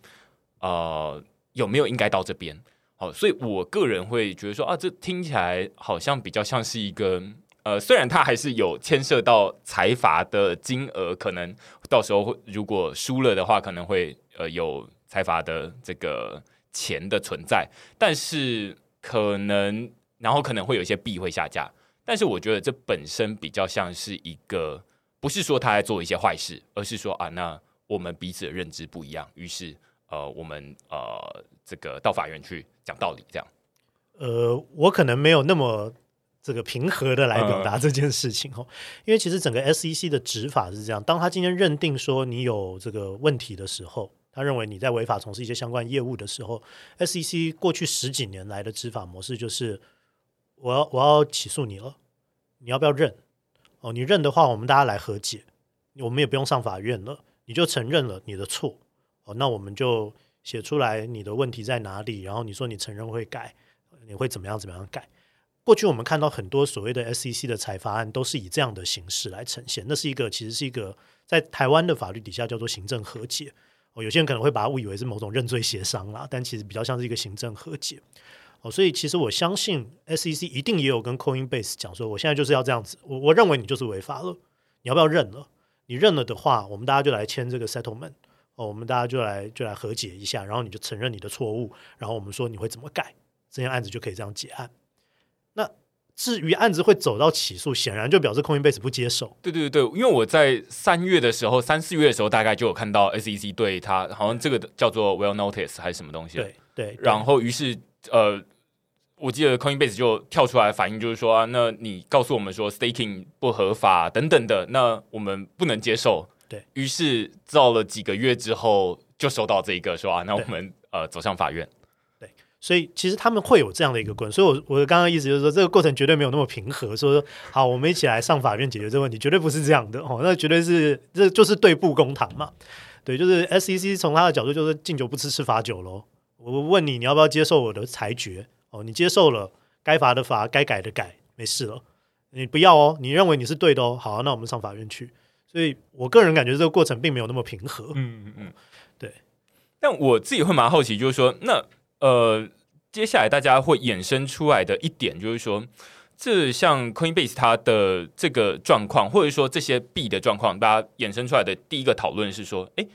呃有没有应该到这边？好，所以我个人会觉得说啊，这听起来好像比较像是一个呃，虽然它还是有牵涉到财阀的金额，可能到时候如果输了的话，可能会呃有财阀的这个钱的存在，但是可能然后可能会有一些币会下架。但是我觉得这本身比较像是一个，不是说他在做一些坏事，而是说啊，那我们彼此的认知不一样，于是呃，我们呃，这个到法院去讲道理，这样。呃，我可能没有那么这个平和的来表达这件事情哦，因为其实整个 SEC 的执法是这样，当他今天认定说你有这个问题的时候，他认为你在违法从事一些相关业务的时候，SEC 过去十几年来的执法模式就是。我要我要起诉你了，你要不要认？哦，你认的话，我们大家来和解，我们也不用上法院了，你就承认了你的错，哦，那我们就写出来你的问题在哪里，然后你说你承认会改，你会怎么样怎么样改。过去我们看到很多所谓的 SEC 的裁罚案都是以这样的形式来呈现，那是一个其实是一个在台湾的法律底下叫做行政和解哦，有些人可能会把它误以为是某种认罪协商啦，但其实比较像是一个行政和解哦，所以其实我相信 SEC 一定也有跟 Coinbase 讲说，我现在就是要这样子，我我认为你就是违法了，你要不要认了？你认了的话，我们大家就来签这个 settlement 哦，我们大家就来就来和解一下，然后你就承认你的错误，然后我们说你会怎么改，这件案子就可以这样结案。那至于案子会走到起诉，显然就表示 Coinbase 不接受。对对对，因为我在三月的时候，三四月的时候，大概就有看到 SEC 对他好像这个叫做 Well Notice 还是什么东西。对对。然后于是呃，我记得 Coinbase 就跳出来反应，就是说啊，那你告诉我们说 Staking 不合法等等的，那我们不能接受。对。于是造了几个月之后，就收到这一个说啊，那我们呃走向法院。对所以其实他们会有这样的一个过程，所以我我刚刚意思就是说，这个过程绝对没有那么平和。说好，我们一起来上法院解决这个问题，绝对不是这样的哦。那绝对是这就是对簿公堂嘛。对，就是 SEC 从他的角度就是敬酒不吃吃罚酒喽。我问你，你要不要接受我的裁决？哦，你接受了，该罚的罚，该改的改，没事了。你不要哦，你认为你是对的哦。好，那我们上法院去。所以我个人感觉这个过程并没有那么平和。嗯嗯嗯，对。但我自己会蛮好奇，就是说那。呃，接下来大家会衍生出来的一点就是说，这像 Coinbase 它的这个状况，或者说这些币的状况，大家衍生出来的第一个讨论是说，诶，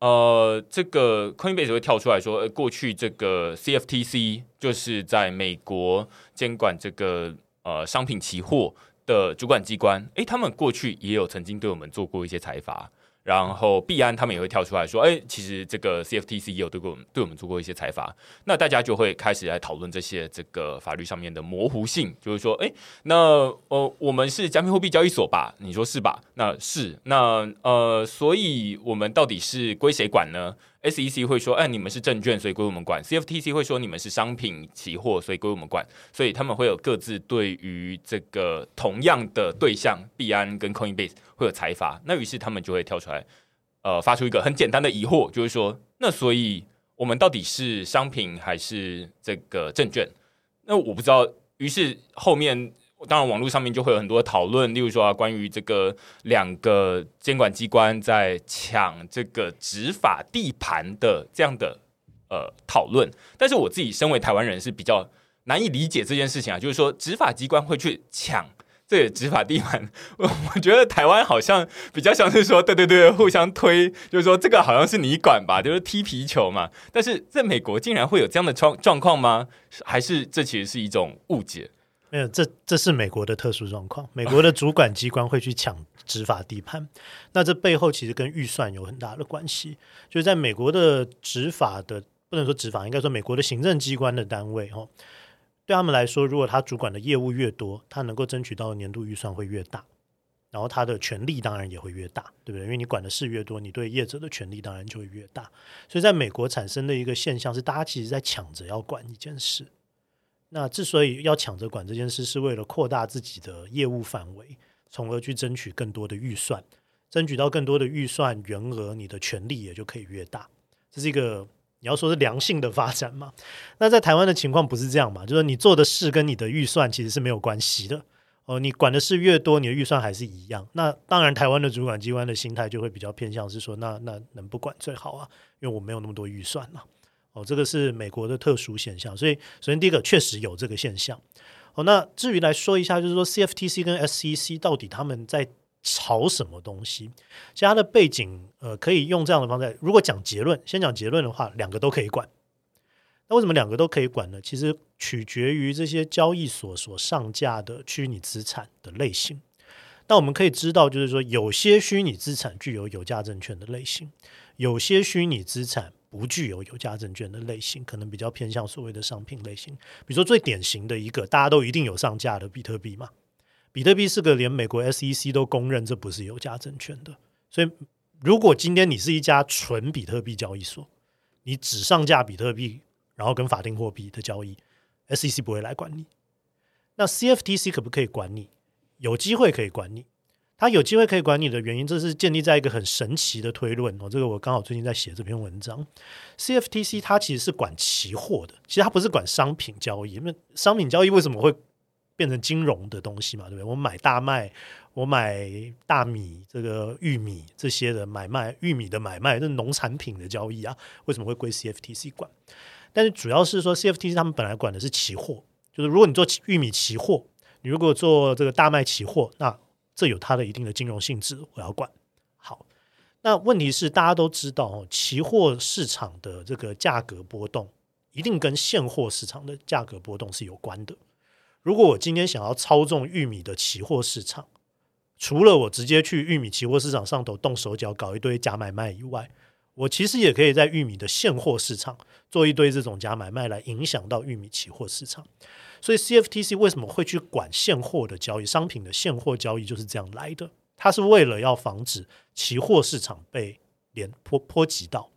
呃，这个 Coinbase 会跳出来说，呃，过去这个 CFTC 就是在美国监管这个呃商品期货的主管机关，诶，他们过去也有曾经对我们做过一些裁罚。然后币安他们也会跳出来说：“哎，其实这个 CFTC 也有对我们对我们做过一些裁罚。”那大家就会开始来讨论这些这个法律上面的模糊性，就是说：“哎，那呃，我们是加密货币交易所吧？你说是吧？那是那呃，所以我们到底是归谁管呢？” SEC 会说：“哎，你们是证券，所以归我们管。”CFTC 会说：“你们是商品期货，所以归我们管。”所以他们会有各自对于这个同样的对象，币安跟 Coinbase 会有裁罚。那于是他们就会跳出来，呃，发出一个很简单的疑惑，就是说：“那所以我们到底是商品还是这个证券？”那我不知道。于是后面。当然，网络上面就会有很多讨论，例如说啊，关于这个两个监管机关在抢这个执法地盘的这样的呃讨论。但是我自己身为台湾人是比较难以理解这件事情啊，就是说执法机关会去抢这个执法地盘，我 我觉得台湾好像比较像是说，对对对，互相推，就是说这个好像是你管吧，就是踢皮球嘛。但是在美国竟然会有这样的状状况吗？还是这其实是一种误解？没有，这这是美国的特殊状况。美国的主管机关会去抢执法地盘，那这背后其实跟预算有很大的关系。就是在美国的执法的，不能说执法，应该说美国的行政机关的单位哦，对他们来说，如果他主管的业务越多，他能够争取到的年度预算会越大，然后他的权力当然也会越大，对不对？因为你管的事越多，你对业者的权力当然就会越大。所以在美国产生的一个现象是，大家其实在抢着要管一件事。那之所以要抢着管这件事，是为了扩大自己的业务范围，从而去争取更多的预算，争取到更多的预算员额，你的权力也就可以越大。这是一个你要说是良性的发展嘛？那在台湾的情况不是这样嘛？就是你做的事跟你的预算其实是没有关系的哦。你管的事越多，你的预算还是一样。那当然，台湾的主管机关的心态就会比较偏向是说，那那能不管最好啊，因为我没有那么多预算嘛。哦，这个是美国的特殊现象，所以首先第一个确实有这个现象。哦，那至于来说一下，就是说 CFTC 跟 SEC 到底他们在吵什么东西？其实它的背景，呃，可以用这样的方式。如果讲结论，先讲结论的话，两个都可以管。那为什么两个都可以管呢？其实取决于这些交易所所上架的虚拟资产的类型。那我们可以知道，就是说有些虚拟资产具有有价证券的类型，有些虚拟资产。不具有有价证券的类型，可能比较偏向所谓的商品类型。比如说最典型的一个，大家都一定有上架的比特币嘛。比特币是个连美国 SEC 都公认这不是有价证券的。所以，如果今天你是一家纯比特币交易所，你只上架比特币，然后跟法定货币的交易，SEC 不会来管你。那 CFTC 可不可以管你？有机会可以管你。他有机会可以管你的原因，这是建立在一个很神奇的推论哦。这个我刚好最近在写这篇文章。CFTC 它其实是管期货的，其实它不是管商品交易。因为商品交易为什么会变成金融的东西嘛？对不对？我买大麦，我买大米，这个玉米这些的买卖，玉米的买卖，这农产品的交易啊，为什么会归 CFTC 管？但是主要是说，CFTC 他们本来管的是期货，就是如果你做玉米期货，你如果做这个大麦期货，那这有它的一定的金融性质，我要管。好，那问题是大家都知道，期货市场的这个价格波动一定跟现货市场的价格波动是有关的。如果我今天想要操纵玉米的期货市场，除了我直接去玉米期货市场上头动手脚搞一堆假买卖以外，我其实也可以在玉米的现货市场做一堆这种假买卖来影响到玉米期货市场。所以 CFTC 为什么会去管现货的交易？商品的现货交易就是这样来的。它是为了要防止期货市场被连波波及到。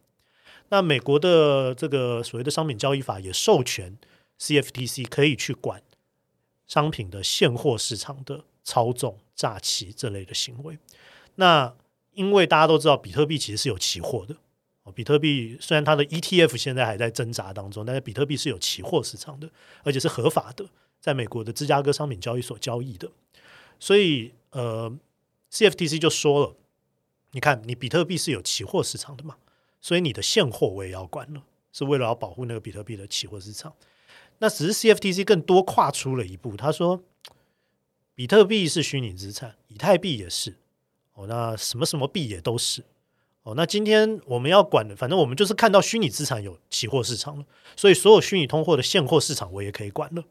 那美国的这个所谓的商品交易法也授权 CFTC 可以去管商品的现货市场的操纵、诈欺这类的行为。那因为大家都知道，比特币其实是有期货的。比特币虽然它的 ETF 现在还在挣扎当中，但是比特币是有期货市场的，而且是合法的，在美国的芝加哥商品交易所交易的。所以，呃，CFTC 就说了，你看，你比特币是有期货市场的嘛，所以你的现货我也要管了，是为了要保护那个比特币的期货市场。那只是 CFTC 更多跨出了一步，他说，比特币是虚拟资产，以太币也是，哦，那什么什么币也都是。那今天我们要管的，反正我们就是看到虚拟资产有期货市场了，所以所有虚拟通货的现货市场我也可以管了。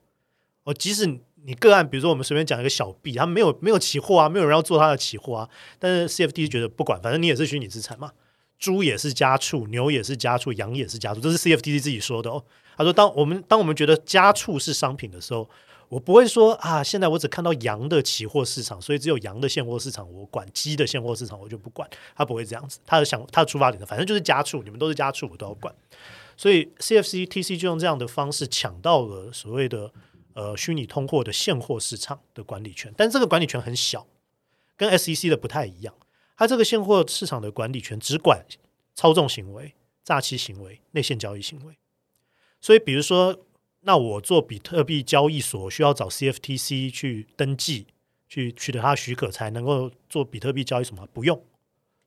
哦，即使你个案，比如说我们随便讲一个小币，它没有没有期货啊，没有人要做它的期货啊，但是 CFT 觉得不管，反正你也是虚拟资产嘛，猪也是家畜，牛也是家畜，羊也是家畜，这是 CFT 自己说的哦。他说，当我们当我们觉得家畜是商品的时候。我不会说啊，现在我只看到羊的期货市场，所以只有羊的现货市场我管，鸡的现货市场我就不管。他不会这样子，他的想他的出发点呢，反正就是家畜，你们都是家畜，我都要管。所以 CFC、TC 就用这样的方式抢到了所谓的呃虚拟通货的现货市场的管理权，但这个管理权很小，跟 SEC 的不太一样。它这个现货市场的管理权只管操纵行为、诈欺行为、内线交易行为。所以比如说。那我做比特币交易所需要找 CFTC 去登记，去取得他的许可才能够做比特币交易所吗？不用，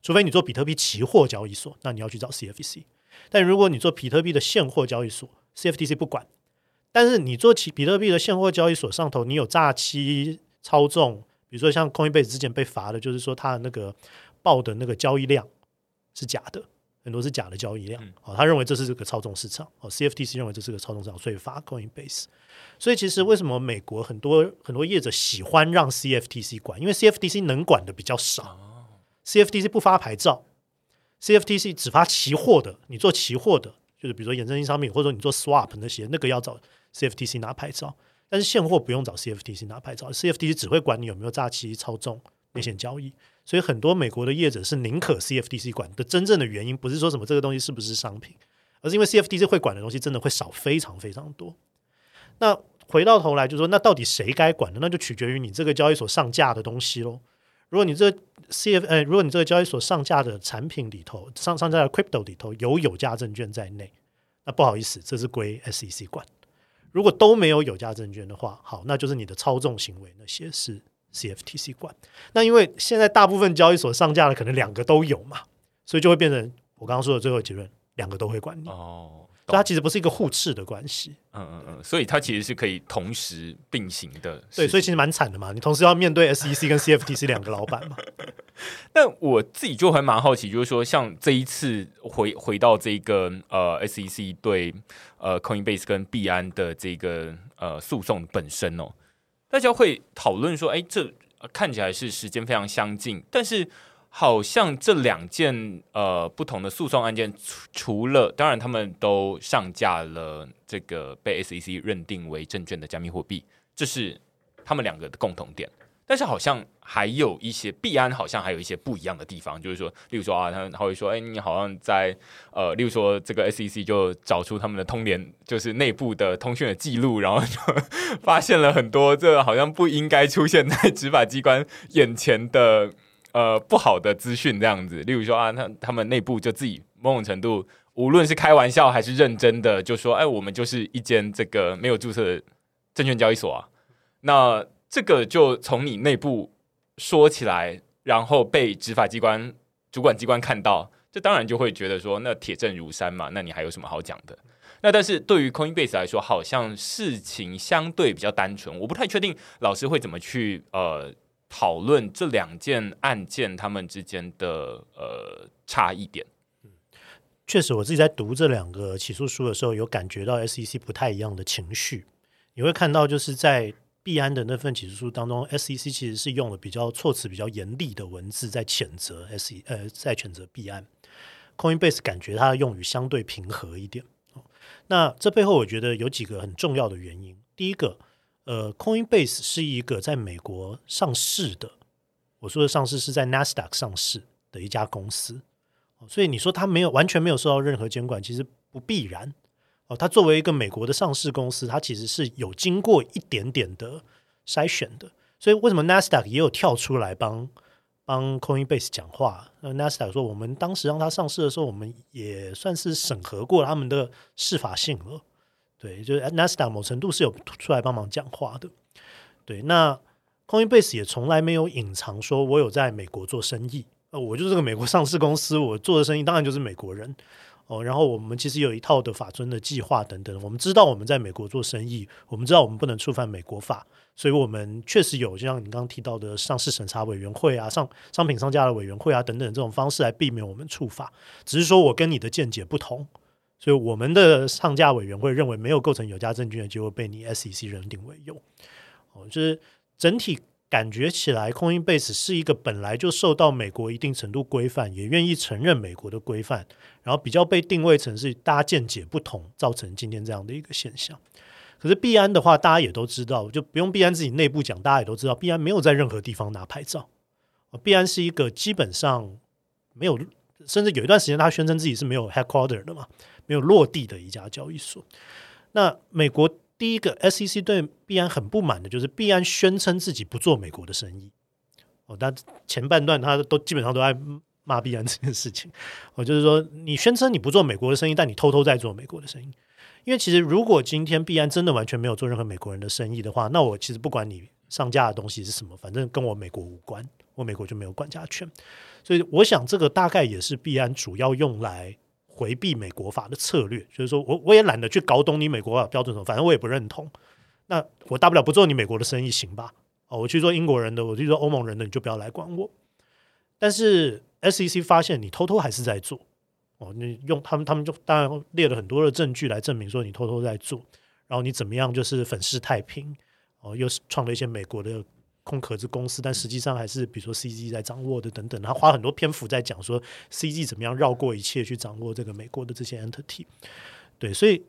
除非你做比特币期货交易所，那你要去找 CFTC。但如果你做比特币的现货交易所，CFTC 不管。但是你做其比特币的现货交易所上头，你有诈欺操纵，比如说像 Coinbase 之前被罚的，就是说他的那个报的那个交易量是假的。很多是假的交易量，哦，他认为这是这个操纵市场，哦，CFTC 认为这是个操纵市场，所以罚 Coinbase。所以其实为什么美国很多很多业者喜欢让 CFTC 管？因为 CFTC 能管的比较少，CFTC 不发牌照，CFTC 只发期货的。你做期货的，就是比如说衍生性商品，或者说你做 swap 那些，那个要找 CFTC 拿牌照。但是现货不用找 CFTC 拿牌照，CFTC 只会管你有没有诈欺操纵内线交易。所以很多美国的业者是宁可 CFTC 管的，真正的原因不是说什么这个东西是不是商品，而是因为 CFTC 会管的东西真的会少非常非常多。那回到头来就说，那到底谁该管呢？那就取决于你这个交易所上架的东西喽。如果你这 CF 呃，如果你这个交易所上架的产品里头上上架的 Crypto 里头有有价证券在内，那不好意思，这是归 SEC 管。如果都没有有价证券的话，好，那就是你的操纵行为那些是。CFTC 管，那因为现在大部分交易所上架的可能两个都有嘛，所以就会变成我刚刚说的最后结论，两个都会管你哦。所以它其实不是一个互斥的关系，嗯嗯嗯，所以它其实是可以同时并行的。对，所以其实蛮惨的嘛，你同时要面对 SEC 跟 CFTC 两个老板嘛。但我自己就还蛮好奇，就是说像这一次回回到这个呃 SEC 对呃 Coinbase 跟币安的这个呃诉讼本身哦。大家会讨论说：“哎，这看起来是时间非常相近，但是好像这两件呃不同的诉讼案件，除了当然他们都上架了这个被 SEC 认定为证券的加密货币，这是他们两个的共同点。但是好像还有一些币安好像还有一些不一样的地方，就是说，例如说啊，他他会说，哎，你好像在呃，例如说这个 SEC 就找出他们的通联，就是内部的通讯的记录，然后就发现了很多这好像不应该出现在执法机关眼前的呃不好的资讯这样子。例如说啊，他他们内部就自己某种程度，无论是开玩笑还是认真的，就说，哎，我们就是一间这个没有注册证券交易所啊，那。这个就从你内部说起来，然后被执法机关主管机关看到，这当然就会觉得说，那铁证如山嘛，那你还有什么好讲的？那但是对于 Coinbase 来说，好像事情相对比较单纯，我不太确定老师会怎么去呃讨论这两件案件他们之间的呃差异点。确实，我自己在读这两个起诉书的时候，有感觉到 SEC 不太一样的情绪。你会看到，就是在币安的那份起诉书当中，SEC 其实是用了比较措辞比较严厉的文字在谴责 S e 呃，在谴责币安。Coinbase 感觉它的用语相对平和一点。那这背后我觉得有几个很重要的原因。第一个，呃，Coinbase 是一个在美国上市的，我说的上市是在 Nasdaq 上市的一家公司，所以你说它没有完全没有受到任何监管，其实不必然。哦，它作为一个美国的上市公司，它其实是有经过一点点的筛选的。所以为什么 Nasdaq 也有跳出来帮帮 Coinbase 讲话？那 Nasdaq 说，我们当时让它上市的时候，我们也算是审核过他们的适法性了。对，就是 Nasdaq 某程度是有出来帮忙讲话的。对，那 Coinbase 也从来没有隐藏说我有在美国做生意。呃，我就是这个美国上市公司，我做的生意当然就是美国人。哦，然后我们其实有一套的法遵的计划等等，我们知道我们在美国做生意，我们知道我们不能触犯美国法，所以我们确实有就像你刚刚提到的上市审查委员会啊、上商品上架的委员会啊等等这种方式来避免我们触法。只是说我跟你的见解不同，所以我们的上架委员会认为没有构成有价证券的，结果被你 SEC 认定为有。哦，就是整体。感觉起来，Coinbase 是一个本来就受到美国一定程度规范，也愿意承认美国的规范，然后比较被定位成是大家见解不同，造成今天这样的一个现象。可是币安的话，大家也都知道，就不用币安自己内部讲，大家也都知道，币安没有在任何地方拿牌照。币安是一个基本上没有，甚至有一段时间他宣称自己是没有 headquarter 的嘛，没有落地的一家交易所。那美国。第一个，SEC 对币安很不满的，就是币安宣称自己不做美国的生意。哦，但前半段他都基本上都在骂币安这件事情。哦，就是说你宣称你不做美国的生意，但你偷偷在做美国的生意。因为其实如果今天币安真的完全没有做任何美国人的生意的话，那我其实不管你上架的东西是什么，反正跟我美国无关，我美国就没有管辖权。所以我想这个大概也是币安主要用来。回避美国法的策略，就是说我我也懒得去搞懂你美国法标准什么，反正我也不认同。那我大不了不做你美国的生意，行吧？哦，我去做英国人的，我去做欧盟人的，你就不要来管我。但是 SEC 发现你偷偷还是在做哦，你用他们他们就当然列了很多的证据来证明说你偷偷在做，然后你怎么样就是粉饰太平哦，又是创了一些美国的。空壳子公司，但实际上还是比如说 CG 在掌握的等等，他花很多篇幅在讲说 CG 怎么样绕过一切去掌握这个美国的这些 entity。对，所以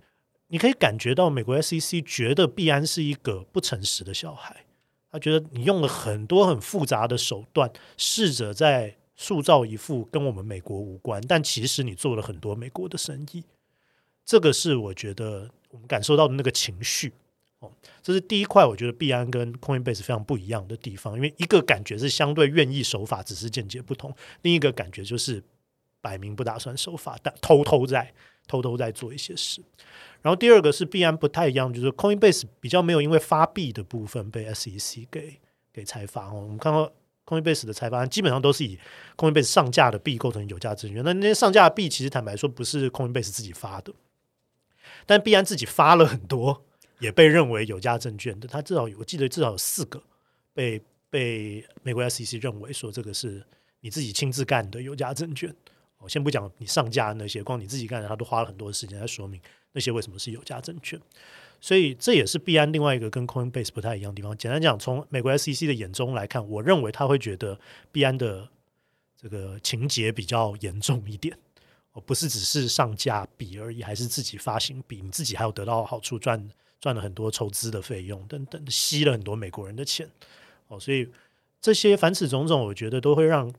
你可以感觉到美国 SEC 觉得币安是一个不诚实的小孩，他觉得你用了很多很复杂的手段，试着在塑造一副跟我们美国无关，但其实你做了很多美国的生意。这个是我觉得我们感受到的那个情绪。哦这是第一块，我觉得币安跟 Coinbase 非常不一样的地方，因为一个感觉是相对愿意守法，只是见解不同；另一个感觉就是摆明不打算守法，但偷偷在偷偷在做一些事。然后第二个是币安不太一样，就是 Coinbase 比较没有因为发币的部分被 SEC 给给裁罚哦。我们看到 Coinbase 的裁罚基本上都是以 Coinbase 上架的币构成有价证券，那那些上架的币其实坦白说不是 Coinbase 自己发的，但币安自己发了很多。也被认为有价证券的，他至少我记得至少有四个被被美国 SEC 认为说这个是你自己亲自干的有价证券。我先不讲你上架那些，光你自己干的，他都花了很多时间来说明那些为什么是有价证券。所以这也是币安另外一个跟 Coinbase 不太一样的地方。简单讲，从美国 SEC 的眼中来看，我认为他会觉得币安的这个情节比较严重一点，而不是只是上架币而已，还是自己发行币，你自己还有得到好处赚。赚了很多筹资的费用等等，吸了很多美国人的钱哦，所以这些凡此种种，我觉得都会让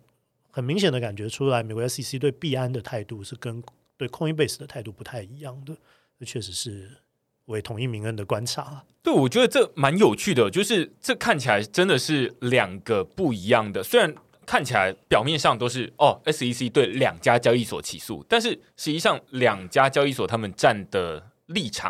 很明显的感觉出来，美国 SEC 对币安的态度是跟对 Coinbase 的态度不太一样的。这确实是我也同意明恩的观察。对，我觉得这蛮有趣的，就是这看起来真的是两个不一样的，虽然。看起来表面上都是哦，SEC 对两家交易所起诉，但是实际上两家交易所他们站的立场，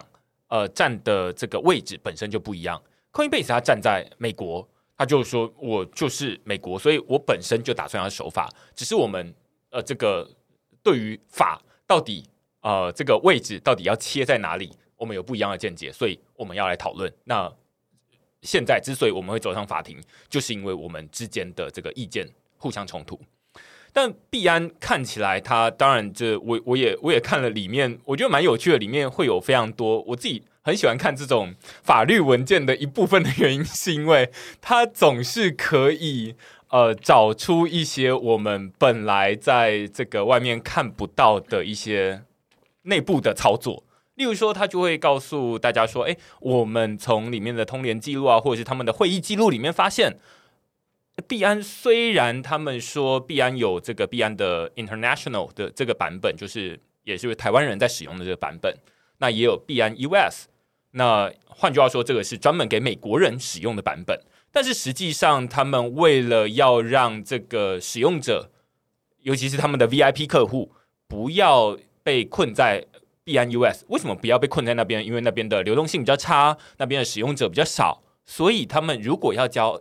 呃，站的这个位置本身就不一样。Coinbase 他站在美国，他就说我就是美国，所以我本身就打算要守法，只是我们呃这个对于法到底呃这个位置到底要切在哪里，我们有不一样的见解，所以我们要来讨论。那现在之所以我们会走上法庭，就是因为我们之间的这个意见。互相冲突，但币安看起来，它当然这我我也我也看了里面，我觉得蛮有趣的。里面会有非常多，我自己很喜欢看这种法律文件的一部分的原因，是因为它总是可以呃找出一些我们本来在这个外面看不到的一些内部的操作。例如说，他就会告诉大家说：“哎，我们从里面的通联记录啊，或者是他们的会议记录里面发现。”币安虽然他们说币安有这个币安的 International 的这个版本，就是也是台湾人在使用的这个版本，那也有币安 US，那换句话说，这个是专门给美国人使用的版本。但是实际上，他们为了要让这个使用者，尤其是他们的 VIP 客户，不要被困在币安 US，为什么不要被困在那边？因为那边的流动性比较差，那边的使用者比较少，所以他们如果要交。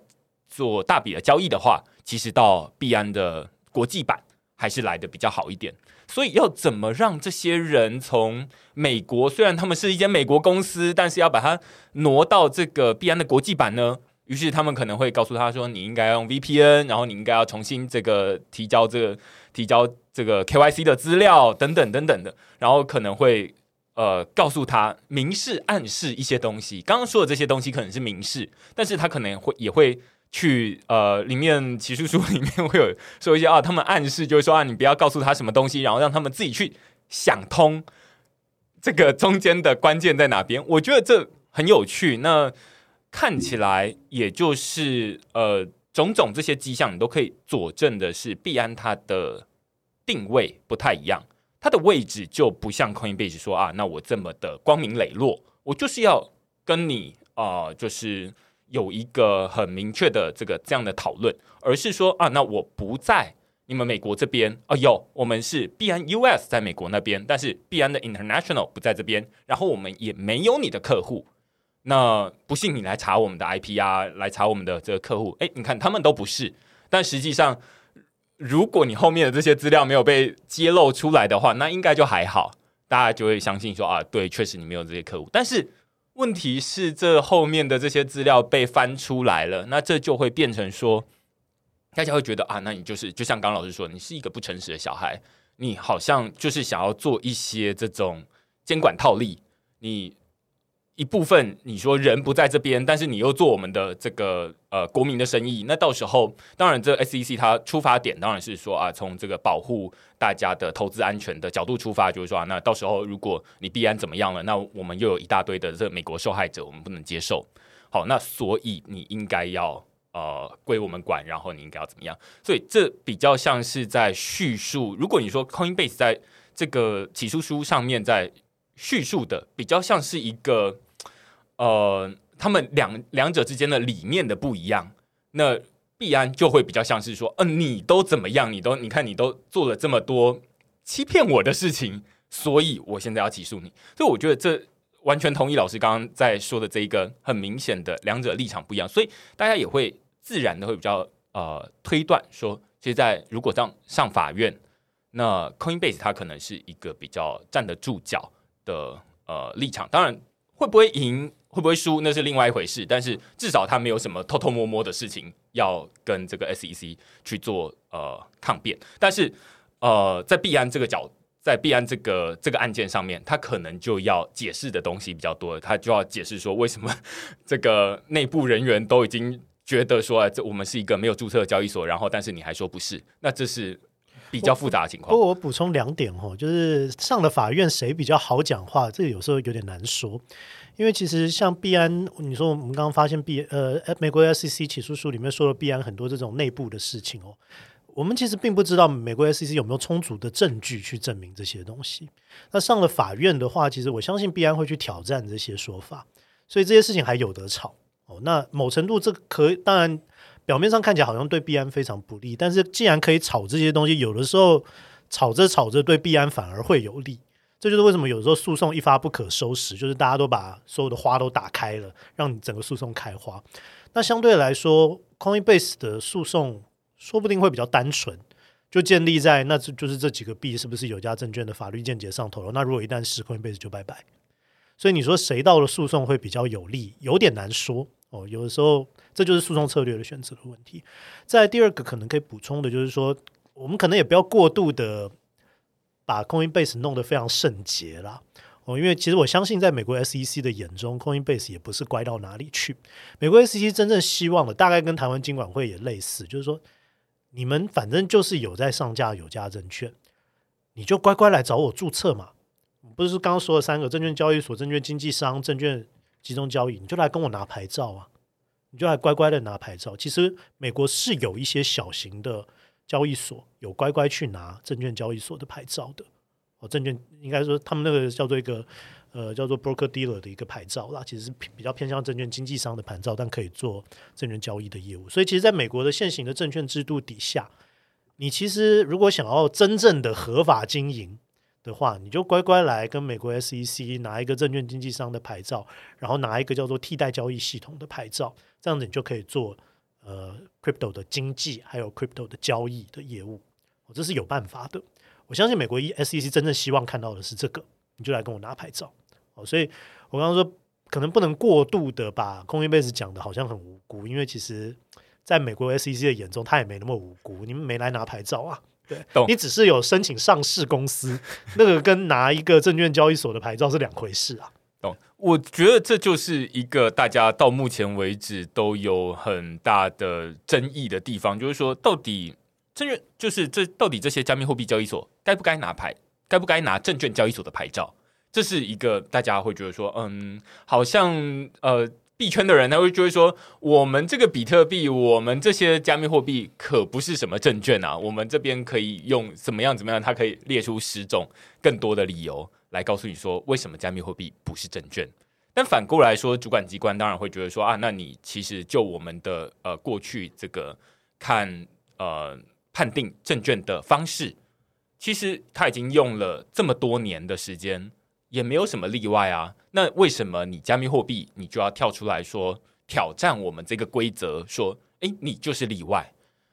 做大笔的交易的话，其实到币安的国际版还是来的比较好一点。所以要怎么让这些人从美国，虽然他们是一间美国公司，但是要把它挪到这个币安的国际版呢？于是他们可能会告诉他说：“你应该用 VPN，然后你应该要重新这个提交这个提交这个 KYC 的资料等等等等的。”然后可能会呃告诉他明示暗示一些东西。刚刚说的这些东西可能是明示，但是他可能会也会。去呃，里面起诉书里面会有 说一些啊，他们暗示就是说啊，你不要告诉他什么东西，然后让他们自己去想通这个中间的关键在哪边。我觉得这很有趣。那看起来也就是呃，种种这些迹象，你都可以佐证的是，币安它的定位不太一样，它的位置就不像 Coinbase 说啊，那我这么的光明磊落，我就是要跟你啊、就是。有一个很明确的这个这样的讨论，而是说啊，那我不在你们美国这边啊，有我们是必安 US 在美国那边，但是必安的 International 不在这边，然后我们也没有你的客户，那不信你来查我们的 IP 啊，来查我们的这个客户，诶，你看他们都不是，但实际上如果你后面的这些资料没有被揭露出来的话，那应该就还好，大家就会相信说啊，对，确实你没有这些客户，但是。问题是，这后面的这些资料被翻出来了，那这就会变成说，大家会觉得啊，那你就是就像刚老师说，你是一个不诚实的小孩，你好像就是想要做一些这种监管套利，你。一部分你说人不在这边，但是你又做我们的这个呃国民的生意，那到时候当然这 SEC 它出发点当然是说啊，从这个保护大家的投资安全的角度出发，就是说啊，那到时候如果你币安怎么样了，那我们又有一大堆的这美国受害者，我们不能接受。好，那所以你应该要呃归我们管，然后你应该要怎么样？所以这比较像是在叙述，如果你说 Coinbase 在这个起诉书上面在。叙述的比较像是一个，呃，他们两两者之间的理念的不一样。那必安就会比较像是说，嗯、你都怎么样？你都你看，你都做了这么多欺骗我的事情，所以我现在要起诉你。所以我觉得这完全同意老师刚刚在说的这一个很明显的两者立场不一样，所以大家也会自然的会比较呃推断说，其实在如果这样上法院，那 Coinbase 它可能是一个比较站得住脚的呃立场，当然会不会赢会不会输那是另外一回事，但是至少他没有什么偷偷摸摸的事情要跟这个 SEC 去做呃抗辩，但是呃在币安这个角，在币安这个这个案件上面，他可能就要解释的东西比较多，他就要解释说为什么这个内部人员都已经觉得说，这我们是一个没有注册的交易所，然后但是你还说不是，那这是比较复杂的情况。不过我补充两点哦，就是上了法院谁比较好讲话，这个有时候有点难说。因为其实像币安，你说我们刚刚发现币呃，美国 SEC 起诉书里面说了币安很多这种内部的事情哦，我们其实并不知道美国 SEC 有没有充足的证据去证明这些东西。那上了法院的话，其实我相信币安会去挑战这些说法，所以这些事情还有得吵哦。那某程度这可当然表面上看起来好像对币安非常不利，但是既然可以炒这些东西，有的时候炒着炒着对币安反而会有利。这就是为什么有时候诉讼一发不可收拾，就是大家都把所有的花都打开了，让你整个诉讼开花。那相对来说，Coinbase 的诉讼说不定会比较单纯，就建立在那这就是这几个币是不是有价证券的法律见解上头了。那如果一旦是 Coinbase 就拜拜。所以你说谁到了诉讼会比较有利，有点难说哦。有的时候这就是诉讼策略的选择的问题。再来第二个可能可以补充的就是说，我们可能也不要过度的。把 Coinbase 弄得非常圣洁啦哦，因为其实我相信，在美国 SEC 的眼中，Coinbase 也不是乖到哪里去。美国 SEC 真正希望的，大概跟台湾金管会也类似，就是说，你们反正就是有在上架有价证券，你就乖乖来找我注册嘛。不是刚刚说的三个证券交易所、证券经纪商、证券集中交易，你就来跟我拿牌照啊，你就来乖乖的拿牌照。其实美国是有一些小型的。交易所有乖乖去拿证券交易所的牌照的哦，证券应该说他们那个叫做一个呃叫做 broker dealer 的一个牌照啦，其实是比较偏向证券经纪商的牌照，但可以做证券交易的业务。所以其实，在美国的现行的证券制度底下，你其实如果想要真正的合法经营的话，你就乖乖来跟美国 SEC 拿一个证券经纪商的牌照，然后拿一个叫做替代交易系统的牌照，这样子你就可以做。呃，crypto 的经济还有 crypto 的交易的业务，这是有办法的。我相信美国 SEC 真正希望看到的是这个，你就来跟我拿牌照。哦，所以我刚刚说可能不能过度的把 Coinbase 讲的好像很无辜，因为其实在美国 SEC 的眼中，他也没那么无辜。你们没来拿牌照啊？对，懂你只是有申请上市公司，那个跟拿一个证券交易所的牌照是两回事啊。我觉得这就是一个大家到目前为止都有很大的争议的地方，就是说，到底证券就是这到底这些加密货币交易所该不该拿牌，该不该拿证券交易所的牌照？这是一个大家会觉得说，嗯，好像呃币圈的人他会觉得说，我们这个比特币，我们这些加密货币可不是什么证券啊，我们这边可以用怎么样怎么样，他可以列出十种更多的理由。来告诉你说，为什么加密货币不是证券？但反过来说，主管机关当然会觉得说啊，那你其实就我们的呃过去这个看呃判定证券的方式，其实他已经用了这么多年的时间，也没有什么例外啊。那为什么你加密货币你就要跳出来说挑战我们这个规则？说诶，你就是例外？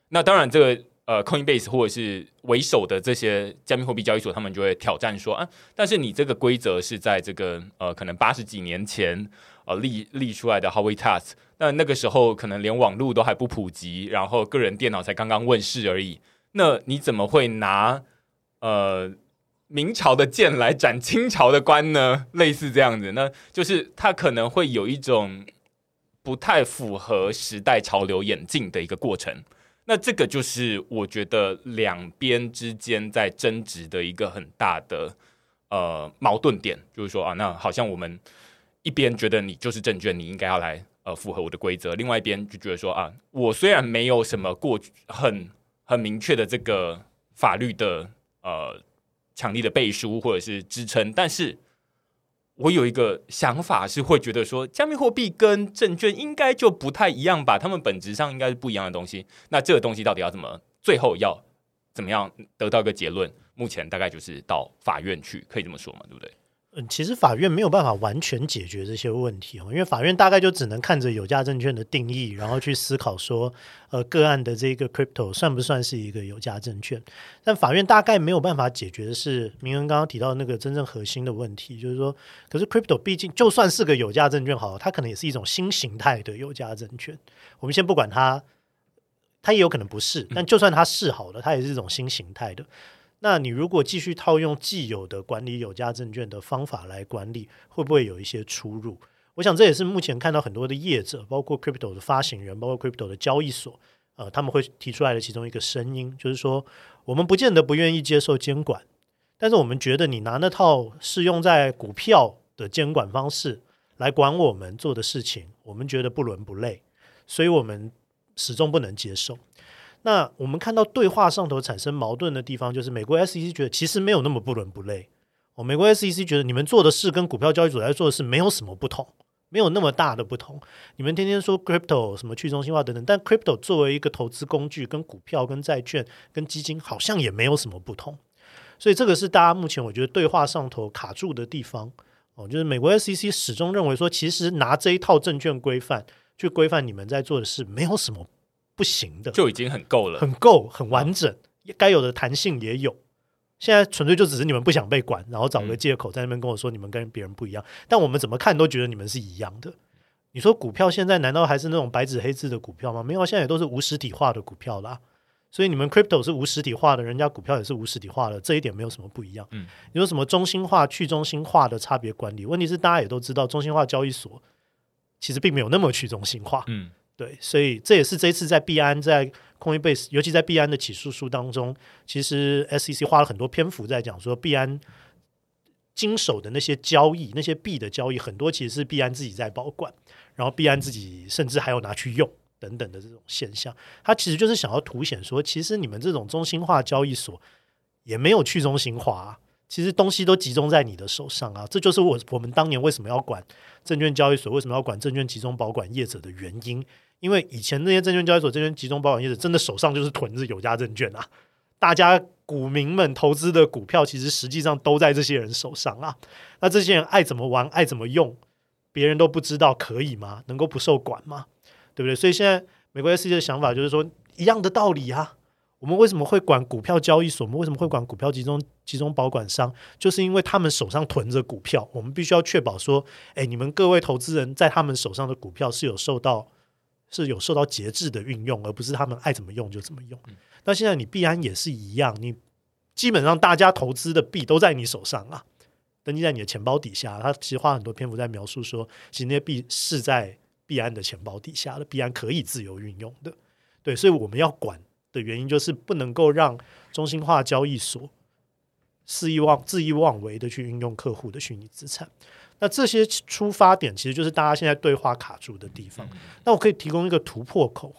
那当然这个。呃，Coinbase 或者是为首的这些加密货币交易所，他们就会挑战说啊，但是你这个规则是在这个呃，可能八十几年前呃立立出来的 Howey Test，那那个时候可能连网络都还不普及，然后个人电脑才刚刚问世而已。那你怎么会拿呃明朝的剑来斩清朝的官呢？类似这样子，那就是它可能会有一种不太符合时代潮流演进的一个过程。那这个就是我觉得两边之间在争执的一个很大的呃矛盾点，就是说啊，那好像我们一边觉得你就是证券，你应该要来呃符合我的规则，另外一边就觉得说啊，我虽然没有什么过很很明确的这个法律的呃强力的背书或者是支撑，但是。我有一个想法是会觉得说，加密货币跟证券应该就不太一样吧？它们本质上应该是不一样的东西。那这个东西到底要怎么，最后要怎么样得到一个结论？目前大概就是到法院去，可以这么说嘛？对不对？嗯，其实法院没有办法完全解决这些问题哦，因为法院大概就只能看着有价证券的定义，然后去思考说，呃，个案的这个 crypto 算不算是一个有价证券？但法院大概没有办法解决的是明恩刚刚提到的那个真正核心的问题，就是说，可是 crypto 毕竟就算是个有价证券好了，它可能也是一种新形态的有价证券。我们先不管它，它也有可能不是，但就算它是好了，它也是一种新形态的。那你如果继续套用既有的管理有价证券的方法来管理，会不会有一些出入？我想这也是目前看到很多的业者，包括 crypto 的发行人，包括 crypto 的交易所，呃，他们会提出来的其中一个声音，就是说，我们不见得不愿意接受监管，但是我们觉得你拿那套适用在股票的监管方式来管我们做的事情，我们觉得不伦不类，所以我们始终不能接受。那我们看到对话上头产生矛盾的地方，就是美国 SEC 觉得其实没有那么不伦不类。哦，美国 SEC 觉得你们做的事跟股票交易所在做的事没有什么不同。没有那么大的不同。你们天天说 crypto 什么去中心化等等，但 crypto 作为一个投资工具，跟股票、跟债券、跟基金好像也没有什么不同。所以这个是大家目前我觉得对话上头卡住的地方。哦，就是美国 SEC 始终认为说，其实拿这一套证券规范去规范你们在做的事，没有什么不行的，就已经很够了，很够，很完整，该有的弹性也有。现在纯粹就只是你们不想被管，然后找个借口在那边跟我说你们跟别人不一样。但我们怎么看都觉得你们是一样的。你说股票现在难道还是那种白纸黑字的股票吗？没有，现在也都是无实体化的股票啦。所以你们 crypto 是无实体化的，人家股票也是无实体化的，这一点没有什么不一样。嗯，你说什么中心化、去中心化的差别管理？问题是大家也都知道，中心化交易所其实并没有那么去中心化。嗯。对，所以这也是这次在币安在 Coinbase，尤其在币安的起诉书当中，其实 SEC 花了很多篇幅在讲说，币安经手的那些交易，那些币的交易，很多其实是币安自己在保管，然后币安自己甚至还有拿去用等等的这种现象，它其实就是想要凸显说，其实你们这种中心化交易所也没有去中心化。其实东西都集中在你的手上啊，这就是我我们当年为什么要管证券交易所，为什么要管证券集中保管业者的原因。因为以前那些证券交易所、证券集中保管业者真的手上就是囤着有价证券啊，大家股民们投资的股票其实实际上都在这些人手上啊。那这些人爱怎么玩、爱怎么用，别人都不知道，可以吗？能够不受管吗？对不对？所以现在美国 SEC 的想法就是说，一样的道理啊。我们为什么会管股票交易所？我们为什么会管股票集中集中保管商？就是因为他们手上囤着股票，我们必须要确保说，哎，你们各位投资人在他们手上的股票是有受到是有受到节制的运用，而不是他们爱怎么用就怎么用。嗯、那现在你币安也是一样，你基本上大家投资的币都在你手上啊，登记在你的钱包底下。他其实花很多篇幅在描述说，其实那些币是在币安的钱包底下的，币安可以自由运用的。对，所以我们要管。的原因就是不能够让中心化交易所肆意妄恣意妄为的去运用客户的虚拟资产。那这些出发点其实就是大家现在对话卡住的地方。那我可以提供一个突破口，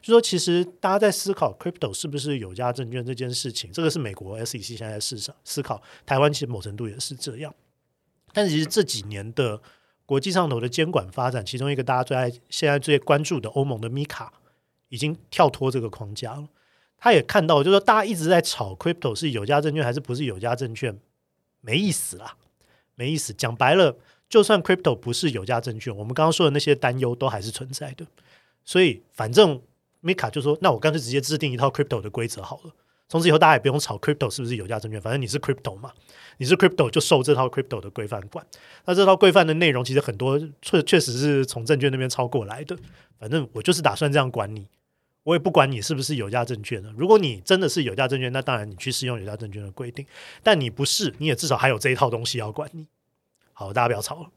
就说其实大家在思考 crypto 是不是有价证券这件事情，这个是美国 SEC 现在在市场思考，台湾其实某程度也是这样。但其实这几年的国际上头的监管发展，其中一个大家最爱现在最关注的欧盟的 MiCA 已经跳脱这个框架了。他也看到，就是说大家一直在炒 crypto 是有价证券还是不是有价证券，没意思啦，没意思。讲白了，就算 crypto 不是有价证券，我们刚刚说的那些担忧都还是存在的。所以，反正 Mika 就说，那我干脆直接制定一套 crypto 的规则好了。从此以后，大家也不用炒 crypto 是不是有价证券，反正你是 crypto 嘛，你是 crypto 就受这套 crypto 的规范管。那这套规范的内容其实很多确确实是从证券那边抄过来的。反正我就是打算这样管你。我也不管你是不是有价证券的，如果你真的是有价证券，那当然你去适用有价证券的规定。但你不是，你也至少还有这一套东西要管你。好，大家不要吵了。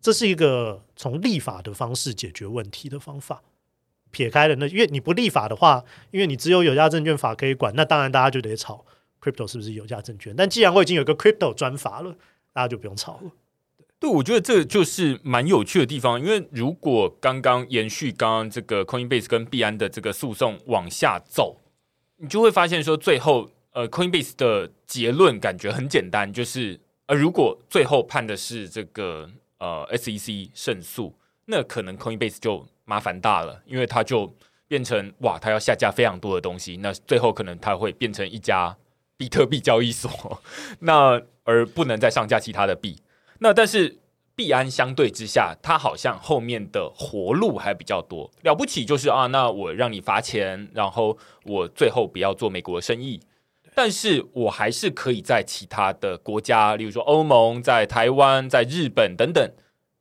这是一个从立法的方式解决问题的方法。撇开了那，因为你不立法的话，因为你只有有价证券法可以管，那当然大家就得吵 crypto 是不是有价证券。但既然我已经有个 crypto 专法了，大家就不用吵了。对，我觉得这就是蛮有趣的地方，因为如果刚刚延续刚刚这个 Coinbase 跟币安的这个诉讼往下走，你就会发现说，最后呃 Coinbase 的结论感觉很简单，就是呃如果最后判的是这个呃 SEC 胜诉，那可能 Coinbase 就麻烦大了，因为它就变成哇，它要下架非常多的东西，那最后可能它会变成一家比特币交易所，那而不能再上架其他的币。那但是币安相对之下，它好像后面的活路还比较多。了不起就是啊，那我让你罚钱，然后我最后不要做美国生意，但是我还是可以在其他的国家，例如说欧盟、在台湾、在日本等等，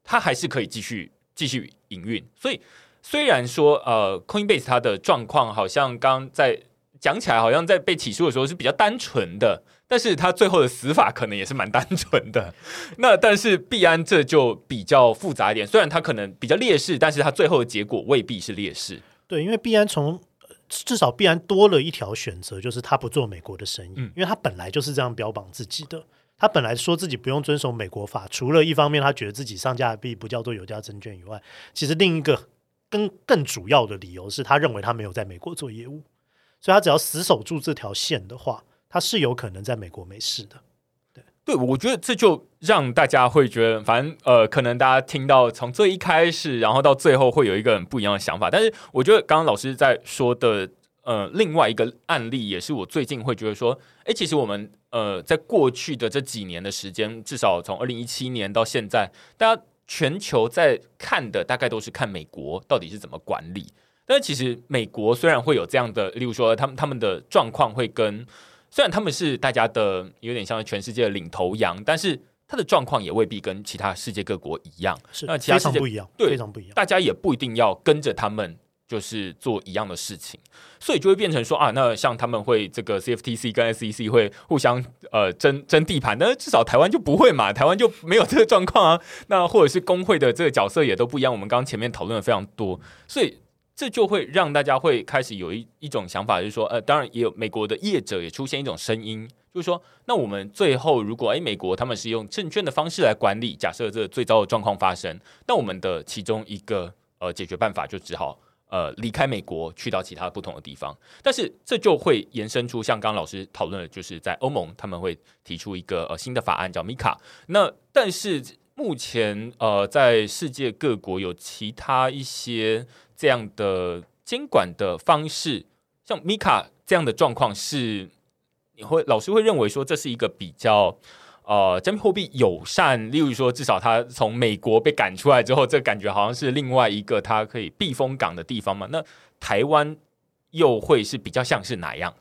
它还是可以继续继续营运。所以虽然说呃，Coinbase 它的状况好像刚在讲起来，好像在被起诉的时候是比较单纯的。但是他最后的死法可能也是蛮单纯的，那但是币安这就比较复杂一点，虽然他可能比较劣势，但是他最后的结果未必是劣势。对，因为币安从至少必安多了一条选择，就是他不做美国的生意，嗯，因为他本来就是这样标榜自己的。他本来说自己不用遵守美国法，除了一方面他觉得自己上架的币不叫做有价证券以外，其实另一个更更主要的理由是他认为他没有在美国做业务，所以他只要死守住这条线的话，他是有可能在美国没事的。对，我觉得这就让大家会觉得，反正呃，可能大家听到从最一开始，然后到最后会有一个很不一样的想法。但是我觉得刚刚老师在说的。呃，另外一个案例也是我最近会觉得说，哎，其实我们呃，在过去的这几年的时间，至少从二零一七年到现在，大家全球在看的大概都是看美国到底是怎么管理。但是其实美国虽然会有这样的，例如说他们他们的状况会跟，虽然他们是大家的有点像全世界的领头羊，但是他的状况也未必跟其他世界各国一样，是那其他世界不一样，对，非常不一样，大家也不一定要跟着他们。就是做一样的事情，所以就会变成说啊，那像他们会这个 CFTC 跟 SEC 会互相呃争争地盘，但是至少台湾就不会嘛，台湾就没有这个状况啊。那或者是工会的这个角色也都不一样，我们刚刚前面讨论的非常多，所以这就会让大家会开始有一一种想法，就是说呃，当然也有美国的业者也出现一种声音，就是说，那我们最后如果诶美国他们是用证券的方式来管理，假设这最糟的状况发生，那我们的其中一个呃解决办法就只好。呃，离开美国去到其他不同的地方，但是这就会延伸出像刚刚老师讨论的，就是在欧盟他们会提出一个呃新的法案叫 MiCA。那但是目前呃，在世界各国有其他一些这样的监管的方式，像米卡这样的状况是，你会老师会认为说这是一个比较。呃，加密货币友善，例如说，至少他从美国被赶出来之后，这感觉好像是另外一个他可以避风港的地方嘛。那台湾又会是比较像是哪样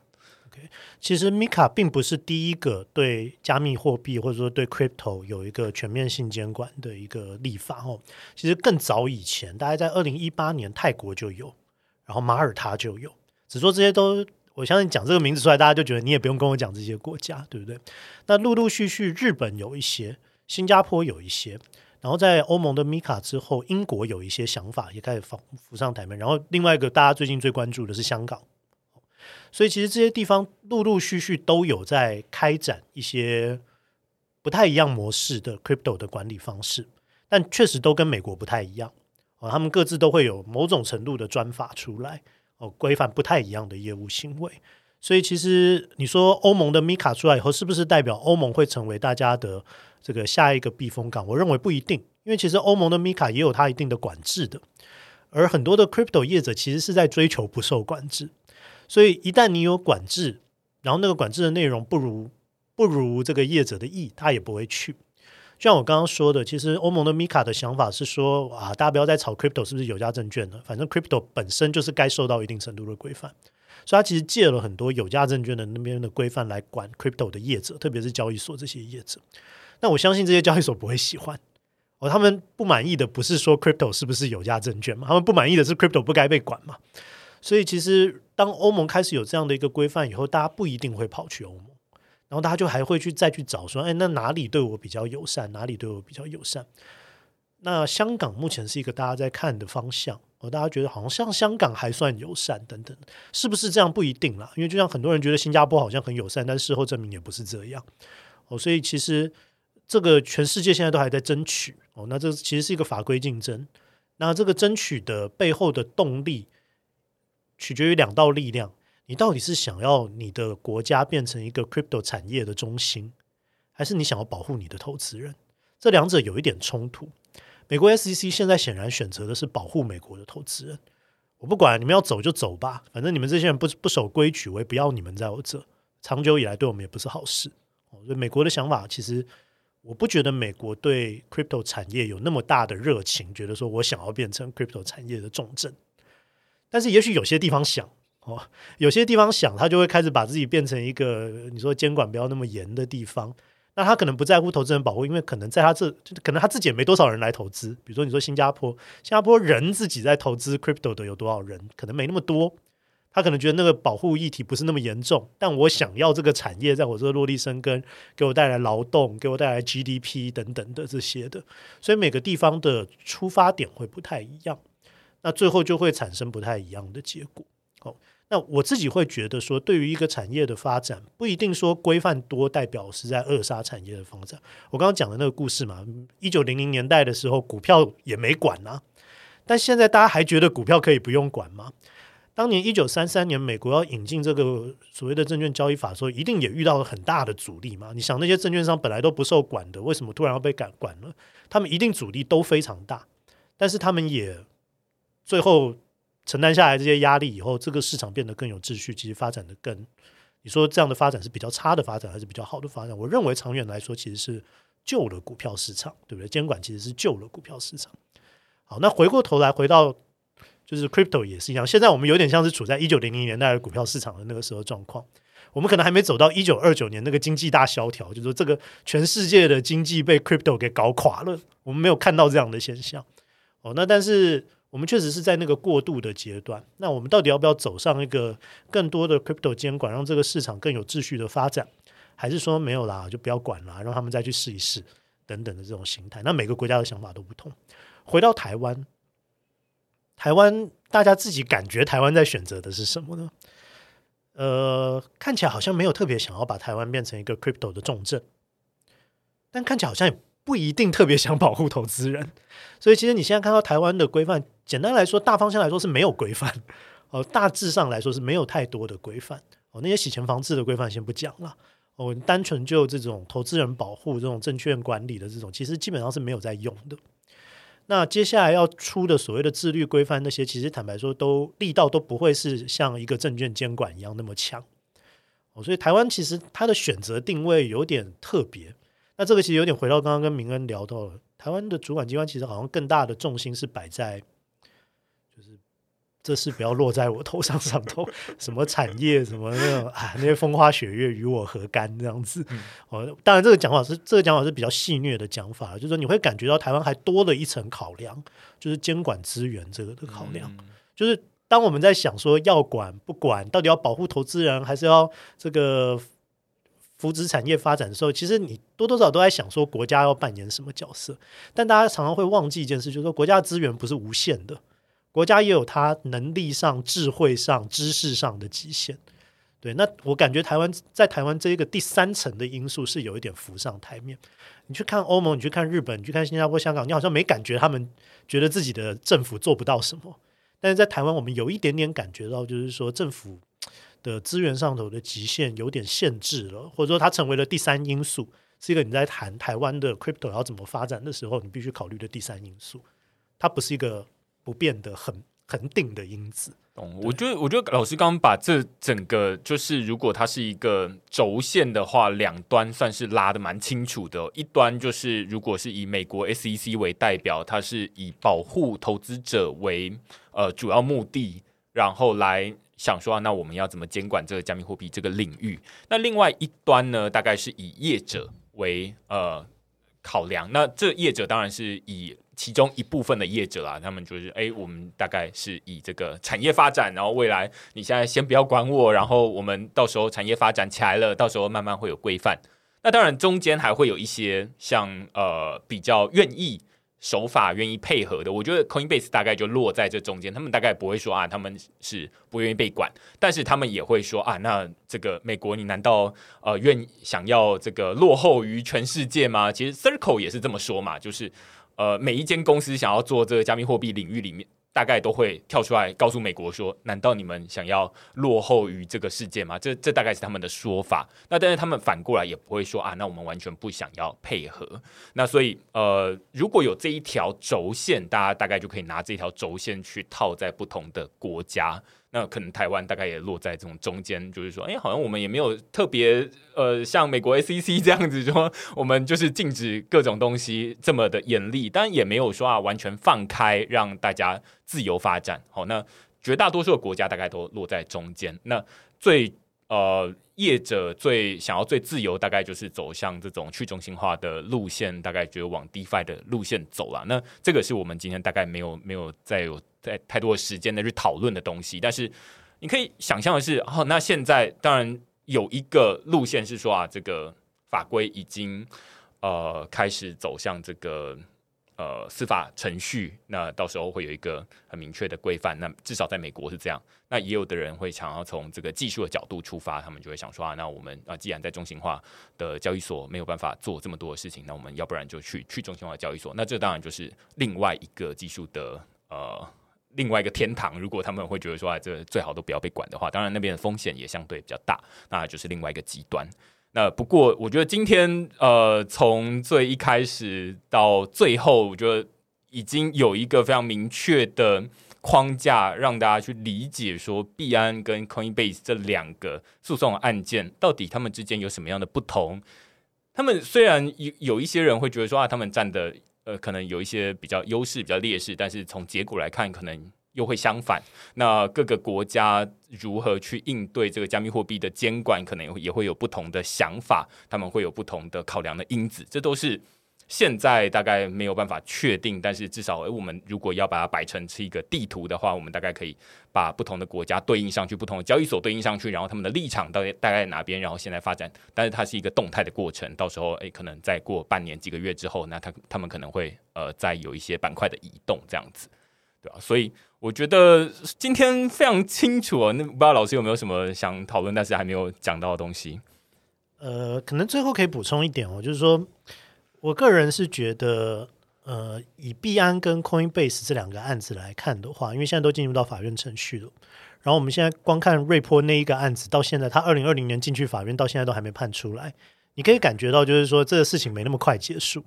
其实 MiCA 并不是第一个对加密货币或者说对 Crypto 有一个全面性监管的一个立法哦。其实更早以前，大概在二零一八年，泰国就有，然后马耳他就有，只说这些都。我相信讲这个名字出来，大家就觉得你也不用跟我讲这些国家，对不对？那陆陆续续，日本有一些，新加坡有一些，然后在欧盟的 MiCA 之后，英国有一些想法也开始浮浮上台面。然后另外一个大家最近最关注的是香港，所以其实这些地方陆陆续续都有在开展一些不太一样模式的 Crypto 的管理方式，但确实都跟美国不太一样哦，他们各自都会有某种程度的专法出来。哦，规范不太一样的业务行为，所以其实你说欧盟的 MiCA 出来以后，是不是代表欧盟会成为大家的这个下一个避风港？我认为不一定，因为其实欧盟的 MiCA 也有它一定的管制的，而很多的 Crypto 业者其实是在追求不受管制，所以一旦你有管制，然后那个管制的内容不如不如这个业者的意，他也不会去。就像我刚刚说的，其实欧盟的 MiCA 的想法是说啊，大家不要再炒 Crypto 是不是有价证券了，反正 Crypto 本身就是该受到一定程度的规范，所以他其实借了很多有价证券的那边的规范来管 Crypto 的业者，特别是交易所这些业者。那我相信这些交易所不会喜欢哦，他们不满意的不是说 Crypto 是不是有价证券嘛，他们不满意的是 Crypto 不该被管嘛。所以其实当欧盟开始有这样的一个规范以后，大家不一定会跑去欧盟。然后大家就还会去再去找说，哎，那哪里对我比较友善？哪里对我比较友善？那香港目前是一个大家在看的方向，哦，大家觉得好像像香港还算友善等等，是不是这样不一定啦？因为就像很多人觉得新加坡好像很友善，但事后证明也不是这样。哦，所以其实这个全世界现在都还在争取。哦，那这其实是一个法规竞争。那这个争取的背后的动力，取决于两道力量。你到底是想要你的国家变成一个 crypto 产业的中心，还是你想要保护你的投资人？这两者有一点冲突。美国 SEC 现在显然选择的是保护美国的投资人。我不管你们要走就走吧，反正你们这些人不不守规矩，我也不要你们在我这。长久以来对我们也不是好事。所以美国的想法，其实我不觉得美国对 crypto 产业有那么大的热情，觉得说我想要变成 crypto 产业的重镇。但是也许有些地方想。哦，有些地方想，他就会开始把自己变成一个你说监管不要那么严的地方。那他可能不在乎投资人保护，因为可能在他这，可能他自己也没多少人来投资。比如说，你说新加坡，新加坡人自己在投资 crypto 的有多少人？可能没那么多。他可能觉得那个保护议题不是那么严重，但我想要这个产业在我这落地生根，给我带来劳动，给我带来 GDP 等等的这些的。所以每个地方的出发点会不太一样，那最后就会产生不太一样的结果。哦。那我自己会觉得说，对于一个产业的发展，不一定说规范多代表是在扼杀产业的发展。我刚刚讲的那个故事嘛，一九零零年代的时候，股票也没管啊，但现在大家还觉得股票可以不用管吗？当年一九三三年，美国要引进这个所谓的证券交易法的时候，一定也遇到了很大的阻力嘛。你想，那些证券商本来都不受管的，为什么突然要被管管了？他们一定阻力都非常大，但是他们也最后。承担下来这些压力以后，这个市场变得更有秩序，其实发展的更，你说这样的发展是比较差的发展，还是比较好的发展？我认为长远来说，其实是救了股票市场，对不对？监管其实是救了股票市场。好，那回过头来回到就是 crypto 也是一样，现在我们有点像是处在一九零零年代的股票市场的那个时候状况，我们可能还没走到一九二九年那个经济大萧条，就是说这个全世界的经济被 crypto 给搞垮了，我们没有看到这样的现象。哦，那但是。我们确实是在那个过渡的阶段，那我们到底要不要走上一个更多的 crypto 监管，让这个市场更有秩序的发展，还是说没有啦，就不要管啦，让他们再去试一试等等的这种形态？那每个国家的想法都不同。回到台湾，台湾大家自己感觉台湾在选择的是什么呢？呃，看起来好像没有特别想要把台湾变成一个 crypto 的重镇，但看起来好像也。不一定特别想保护投资人，所以其实你现在看到台湾的规范，简单来说，大方向来说是没有规范，哦，大致上来说是没有太多的规范，哦，那些洗钱防治的规范先不讲了，哦，单纯就这种投资人保护、这种证券管理的这种，其实基本上是没有在用的。那接下来要出的所谓的自律规范，那些其实坦白说都力道都不会是像一个证券监管一样那么强，哦，所以台湾其实它的选择定位有点特别。那这个其实有点回到刚刚跟明恩聊到了，台湾的主管机关其实好像更大的重心是摆在，这事不要落在我头上上头，什么产业什么那种啊，那些风花雪月与我何干这样子。哦、嗯，当然这个讲法是这个讲法是比较戏谑的讲法，就是说你会感觉到台湾还多了一层考量，就是监管资源这个的考量，嗯、就是当我们在想说要管不管，到底要保护投资人还是要这个。扶持产业发展的时候，其实你多多少少都在想说国家要扮演什么角色，但大家常常会忘记一件事，就是说国家的资源不是无限的，国家也有它能力上、智慧上、知识上的极限。对，那我感觉台湾在台湾这个第三层的因素是有一点浮上台面。你去看欧盟，你去看日本，你去看新加坡、香港，你好像没感觉他们觉得自己的政府做不到什么，但是在台湾，我们有一点点感觉到，就是说政府。的资源上头的极限有点限制了，或者说它成为了第三因素，是一个你在谈台湾的 crypto 要怎么发展的时候，你必须考虑的第三因素。它不是一个不变的、很恒定的因子。懂？我觉得，我觉得老师刚刚把这整个就是，如果它是一个轴线的话，两端算是拉的蛮清楚的。一端就是，如果是以美国 SEC 为代表，它是以保护投资者为呃主要目的，然后来。想说啊，那我们要怎么监管这个加密货币这个领域？那另外一端呢，大概是以业者为呃考量。那这业者当然是以其中一部分的业者啊，他们就是哎，我们大概是以这个产业发展，然后未来你现在先不要管我，然后我们到时候产业发展起来了，到时候慢慢会有规范。那当然中间还会有一些像呃比较愿意。手法愿意配合的，我觉得 Coinbase 大概就落在这中间。他们大概不会说啊，他们是不愿意被管，但是他们也会说啊，那这个美国，你难道呃愿想要这个落后于全世界吗？其实 Circle 也是这么说嘛，就是呃每一间公司想要做这个加密货币领域里面。大概都会跳出来告诉美国说：“难道你们想要落后于这个世界吗？”这这大概是他们的说法。那但是他们反过来也不会说啊，那我们完全不想要配合。那所以呃，如果有这一条轴线，大家大概就可以拿这条轴线去套在不同的国家。那可能台湾大概也落在这种中间，就是说，哎，好像我们也没有特别，呃，像美国 A C C 这样子说，我们就是禁止各种东西这么的严厉，但也没有说啊完全放开让大家自由发展。好，那绝大多数的国家大概都落在中间。那最呃业者最想要最自由，大概就是走向这种去中心化的路线，大概就往 DeFi 的路线走了。那这个是我们今天大概没有没有再有。在太多的时间的去讨论的东西，但是你可以想象的是，哦，那现在当然有一个路线是说啊，这个法规已经呃开始走向这个呃司法程序，那到时候会有一个很明确的规范。那至少在美国是这样。那也有的人会想要从这个技术的角度出发，他们就会想说啊，那我们啊，既然在中心化的交易所没有办法做这么多的事情，那我们要不然就去去中心化交易所。那这当然就是另外一个技术的呃。另外一个天堂，如果他们会觉得说，哎，这最好都不要被管的话，当然那边的风险也相对比较大，那就是另外一个极端。那不过，我觉得今天呃，从最一开始到最后，我觉得已经有一个非常明确的框架，让大家去理解说，币安跟 Coinbase 这两个诉讼案件到底他们之间有什么样的不同。他们虽然有有一些人会觉得说啊，他们占的。呃，可能有一些比较优势、比较劣势，但是从结果来看，可能又会相反。那各个国家如何去应对这个加密货币的监管，可能也会有不同的想法，他们会有不同的考量的因子，这都是。现在大概没有办法确定，但是至少，我们如果要把它摆成是一个地图的话，我们大概可以把不同的国家对应上去，不同的交易所对应上去，然后他们的立场到底大概在哪边，然后现在发展，但是它是一个动态的过程，到时候诶，可能再过半年几个月之后，那他他们可能会呃再有一些板块的移动这样子，对吧？所以我觉得今天非常清楚哦，那不知道老师有没有什么想讨论，但是还没有讲到的东西？呃，可能最后可以补充一点哦，就是说。我个人是觉得，呃，以币安跟 Coinbase 这两个案子来看的话，因为现在都进入到法院程序了，然后我们现在光看瑞波那一个案子，到现在他二零二零年进去法院，到现在都还没判出来，你可以感觉到就是说这个事情没那么快结束。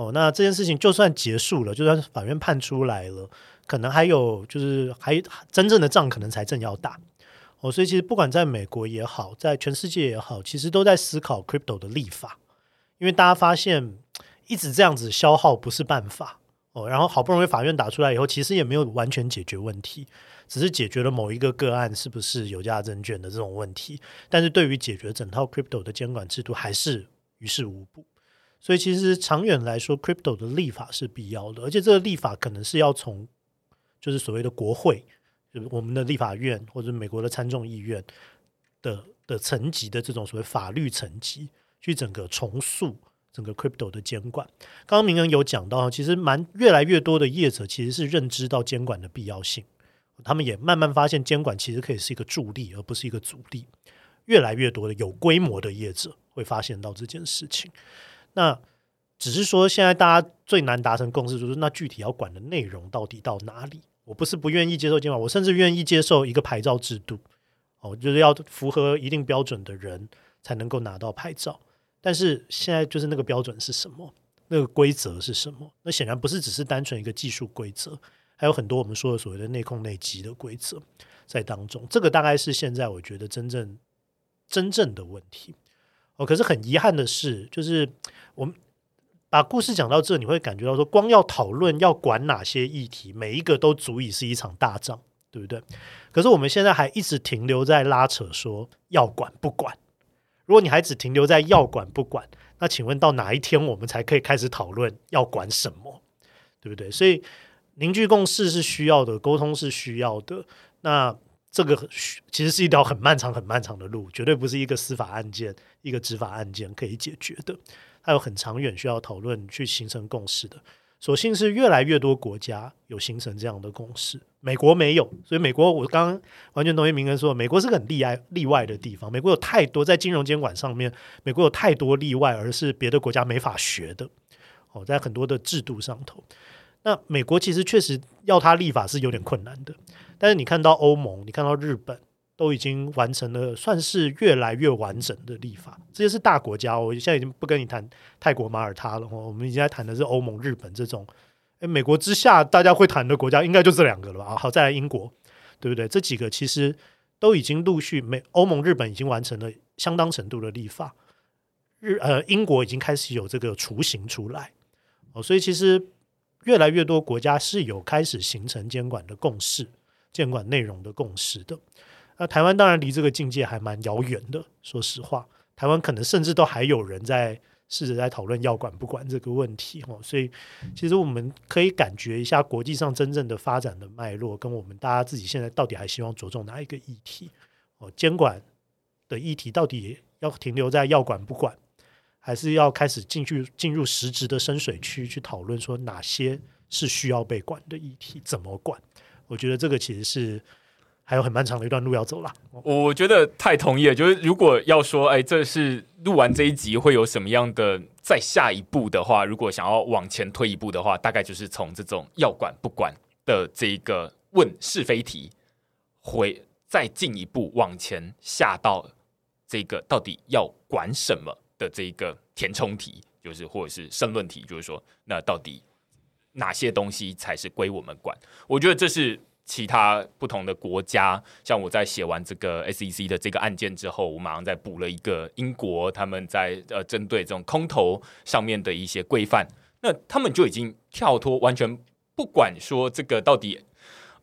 哦，那这件事情就算结束了，就算法院判出来了，可能还有就是还真正的仗可能才正要打。哦，所以其实不管在美国也好，在全世界也好，其实都在思考 crypto 的立法。因为大家发现一直这样子消耗不是办法哦，然后好不容易法院打出来以后，其实也没有完全解决问题，只是解决了某一个个案是不是有价证券的这种问题，但是对于解决整套 crypto 的监管制度还是于事无补。所以其实长远来说，crypto 的立法是必要的，而且这个立法可能是要从就是所谓的国会，就是我们的立法院或者美国的参众议院的的层级的这种所谓法律层级。去整个重塑整个 crypto 的监管。刚刚明恩有讲到，其实蛮越来越多的业者其实是认知到监管的必要性，他们也慢慢发现监管其实可以是一个助力，而不是一个阻力。越来越多的有规模的业者会发现到这件事情。那只是说，现在大家最难达成共识就是，那具体要管的内容到底到哪里？我不是不愿意接受监管，我甚至愿意接受一个牌照制度，哦，就是要符合一定标准的人才能够拿到牌照。但是现在就是那个标准是什么？那个规则是什么？那显然不是只是单纯一个技术规则，还有很多我们说的所谓的内控内基的规则在当中。这个大概是现在我觉得真正真正的问题。哦，可是很遗憾的是，就是我们把故事讲到这，你会感觉到说，光要讨论要管哪些议题，每一个都足以是一场大仗，对不对？可是我们现在还一直停留在拉扯，说要管不管。如果你还只停留在要管不管，那请问到哪一天我们才可以开始讨论要管什么？对不对？所以凝聚共识是需要的，沟通是需要的。那这个其实是一条很漫长、很漫长的路，绝对不是一个司法案件、一个执法案件可以解决的。它有很长远需要讨论去形成共识的。所幸是越来越多国家有形成这样的共识，美国没有，所以美国我刚刚完全同意明恩说，美国是个很例外例外的地方。美国有太多在金融监管上面，美国有太多例外，而是别的国家没法学的。哦，在很多的制度上头，那美国其实确实要它立法是有点困难的。但是你看到欧盟，你看到日本。都已经完成了，算是越来越完整的立法。这些是大国家，我现在已经不跟你谈泰国、马耳他了。我们现在谈的是欧盟、日本这种。诶，美国之下，大家会谈的国家应该就这两个了吧？好，再来英国，对不对？这几个其实都已经陆续，美、欧盟、日本已经完成了相当程度的立法。日呃，英国已经开始有这个雏形出来。哦，所以其实越来越多国家是有开始形成监管的共识、监管内容的共识的。那台湾当然离这个境界还蛮遥远的。说实话，台湾可能甚至都还有人在试着在讨论要管不管这个问题哦。所以，其实我们可以感觉一下国际上真正的发展的脉络，跟我们大家自己现在到底还希望着重哪一个议题哦？监管的议题到底要停留在要管不管，还是要开始进去进入实质的深水区去讨论说哪些是需要被管的议题，怎么管？我觉得这个其实是还有很漫长的一段路要走啦。我觉得太同意了，就是如果要说，哎，这是录完这一集会有什么样的再下一步的话，如果想要往前推一步的话，大概就是从这种要管不管的这一个问是非题，会再进一步往前下到这个到底要管什么。的这一个填充题，就是或者是申论题，就是说，那到底哪些东西才是归我们管？我觉得这是其他不同的国家，像我在写完这个 SEC 的这个案件之后，我马上再补了一个英国，他们在呃针对这种空头上面的一些规范，那他们就已经跳脱，完全不管说这个到底。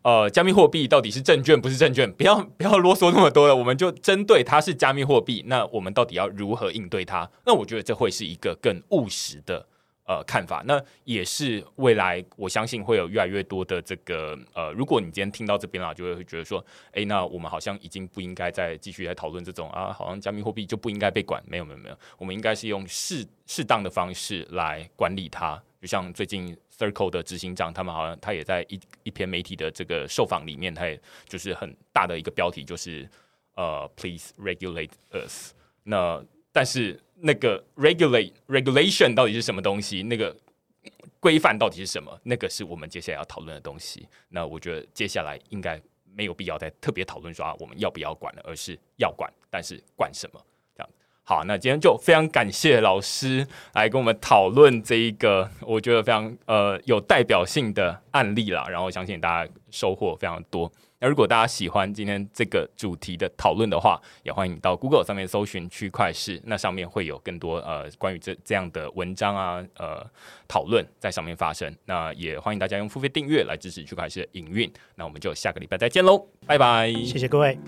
呃，加密货币到底是证券不是证券？不要不要啰嗦那么多了，我们就针对它是加密货币，那我们到底要如何应对它？那我觉得这会是一个更务实的呃看法。那也是未来我相信会有越来越多的这个呃，如果你今天听到这边了，就会觉得说，哎，那我们好像已经不应该再继续来讨论这种啊，好像加密货币就不应该被管。没有没有没有，我们应该是用适适当的方式来管理它，就像最近。Circle 的执行长，他们好像他也在一一篇媒体的这个受访里面，他也就是很大的一个标题，就是呃，Please regulate us。那但是那个 regulate regulation 到底是什么东西？那个规范到底是什么？那个是我们接下来要讨论的东西。那我觉得接下来应该没有必要再特别讨论说啊，我们要不要管了，而是要管，但是管什么？好，那今天就非常感谢老师来跟我们讨论这一个我觉得非常呃有代表性的案例啦，然后相信大家收获非常多。那如果大家喜欢今天这个主题的讨论的话，也欢迎到 Google 上面搜寻区块市，那上面会有更多呃关于这这样的文章啊呃讨论在上面发生。那也欢迎大家用付费订阅来支持区块市的营运。那我们就下个礼拜再见喽，拜拜，谢谢各位。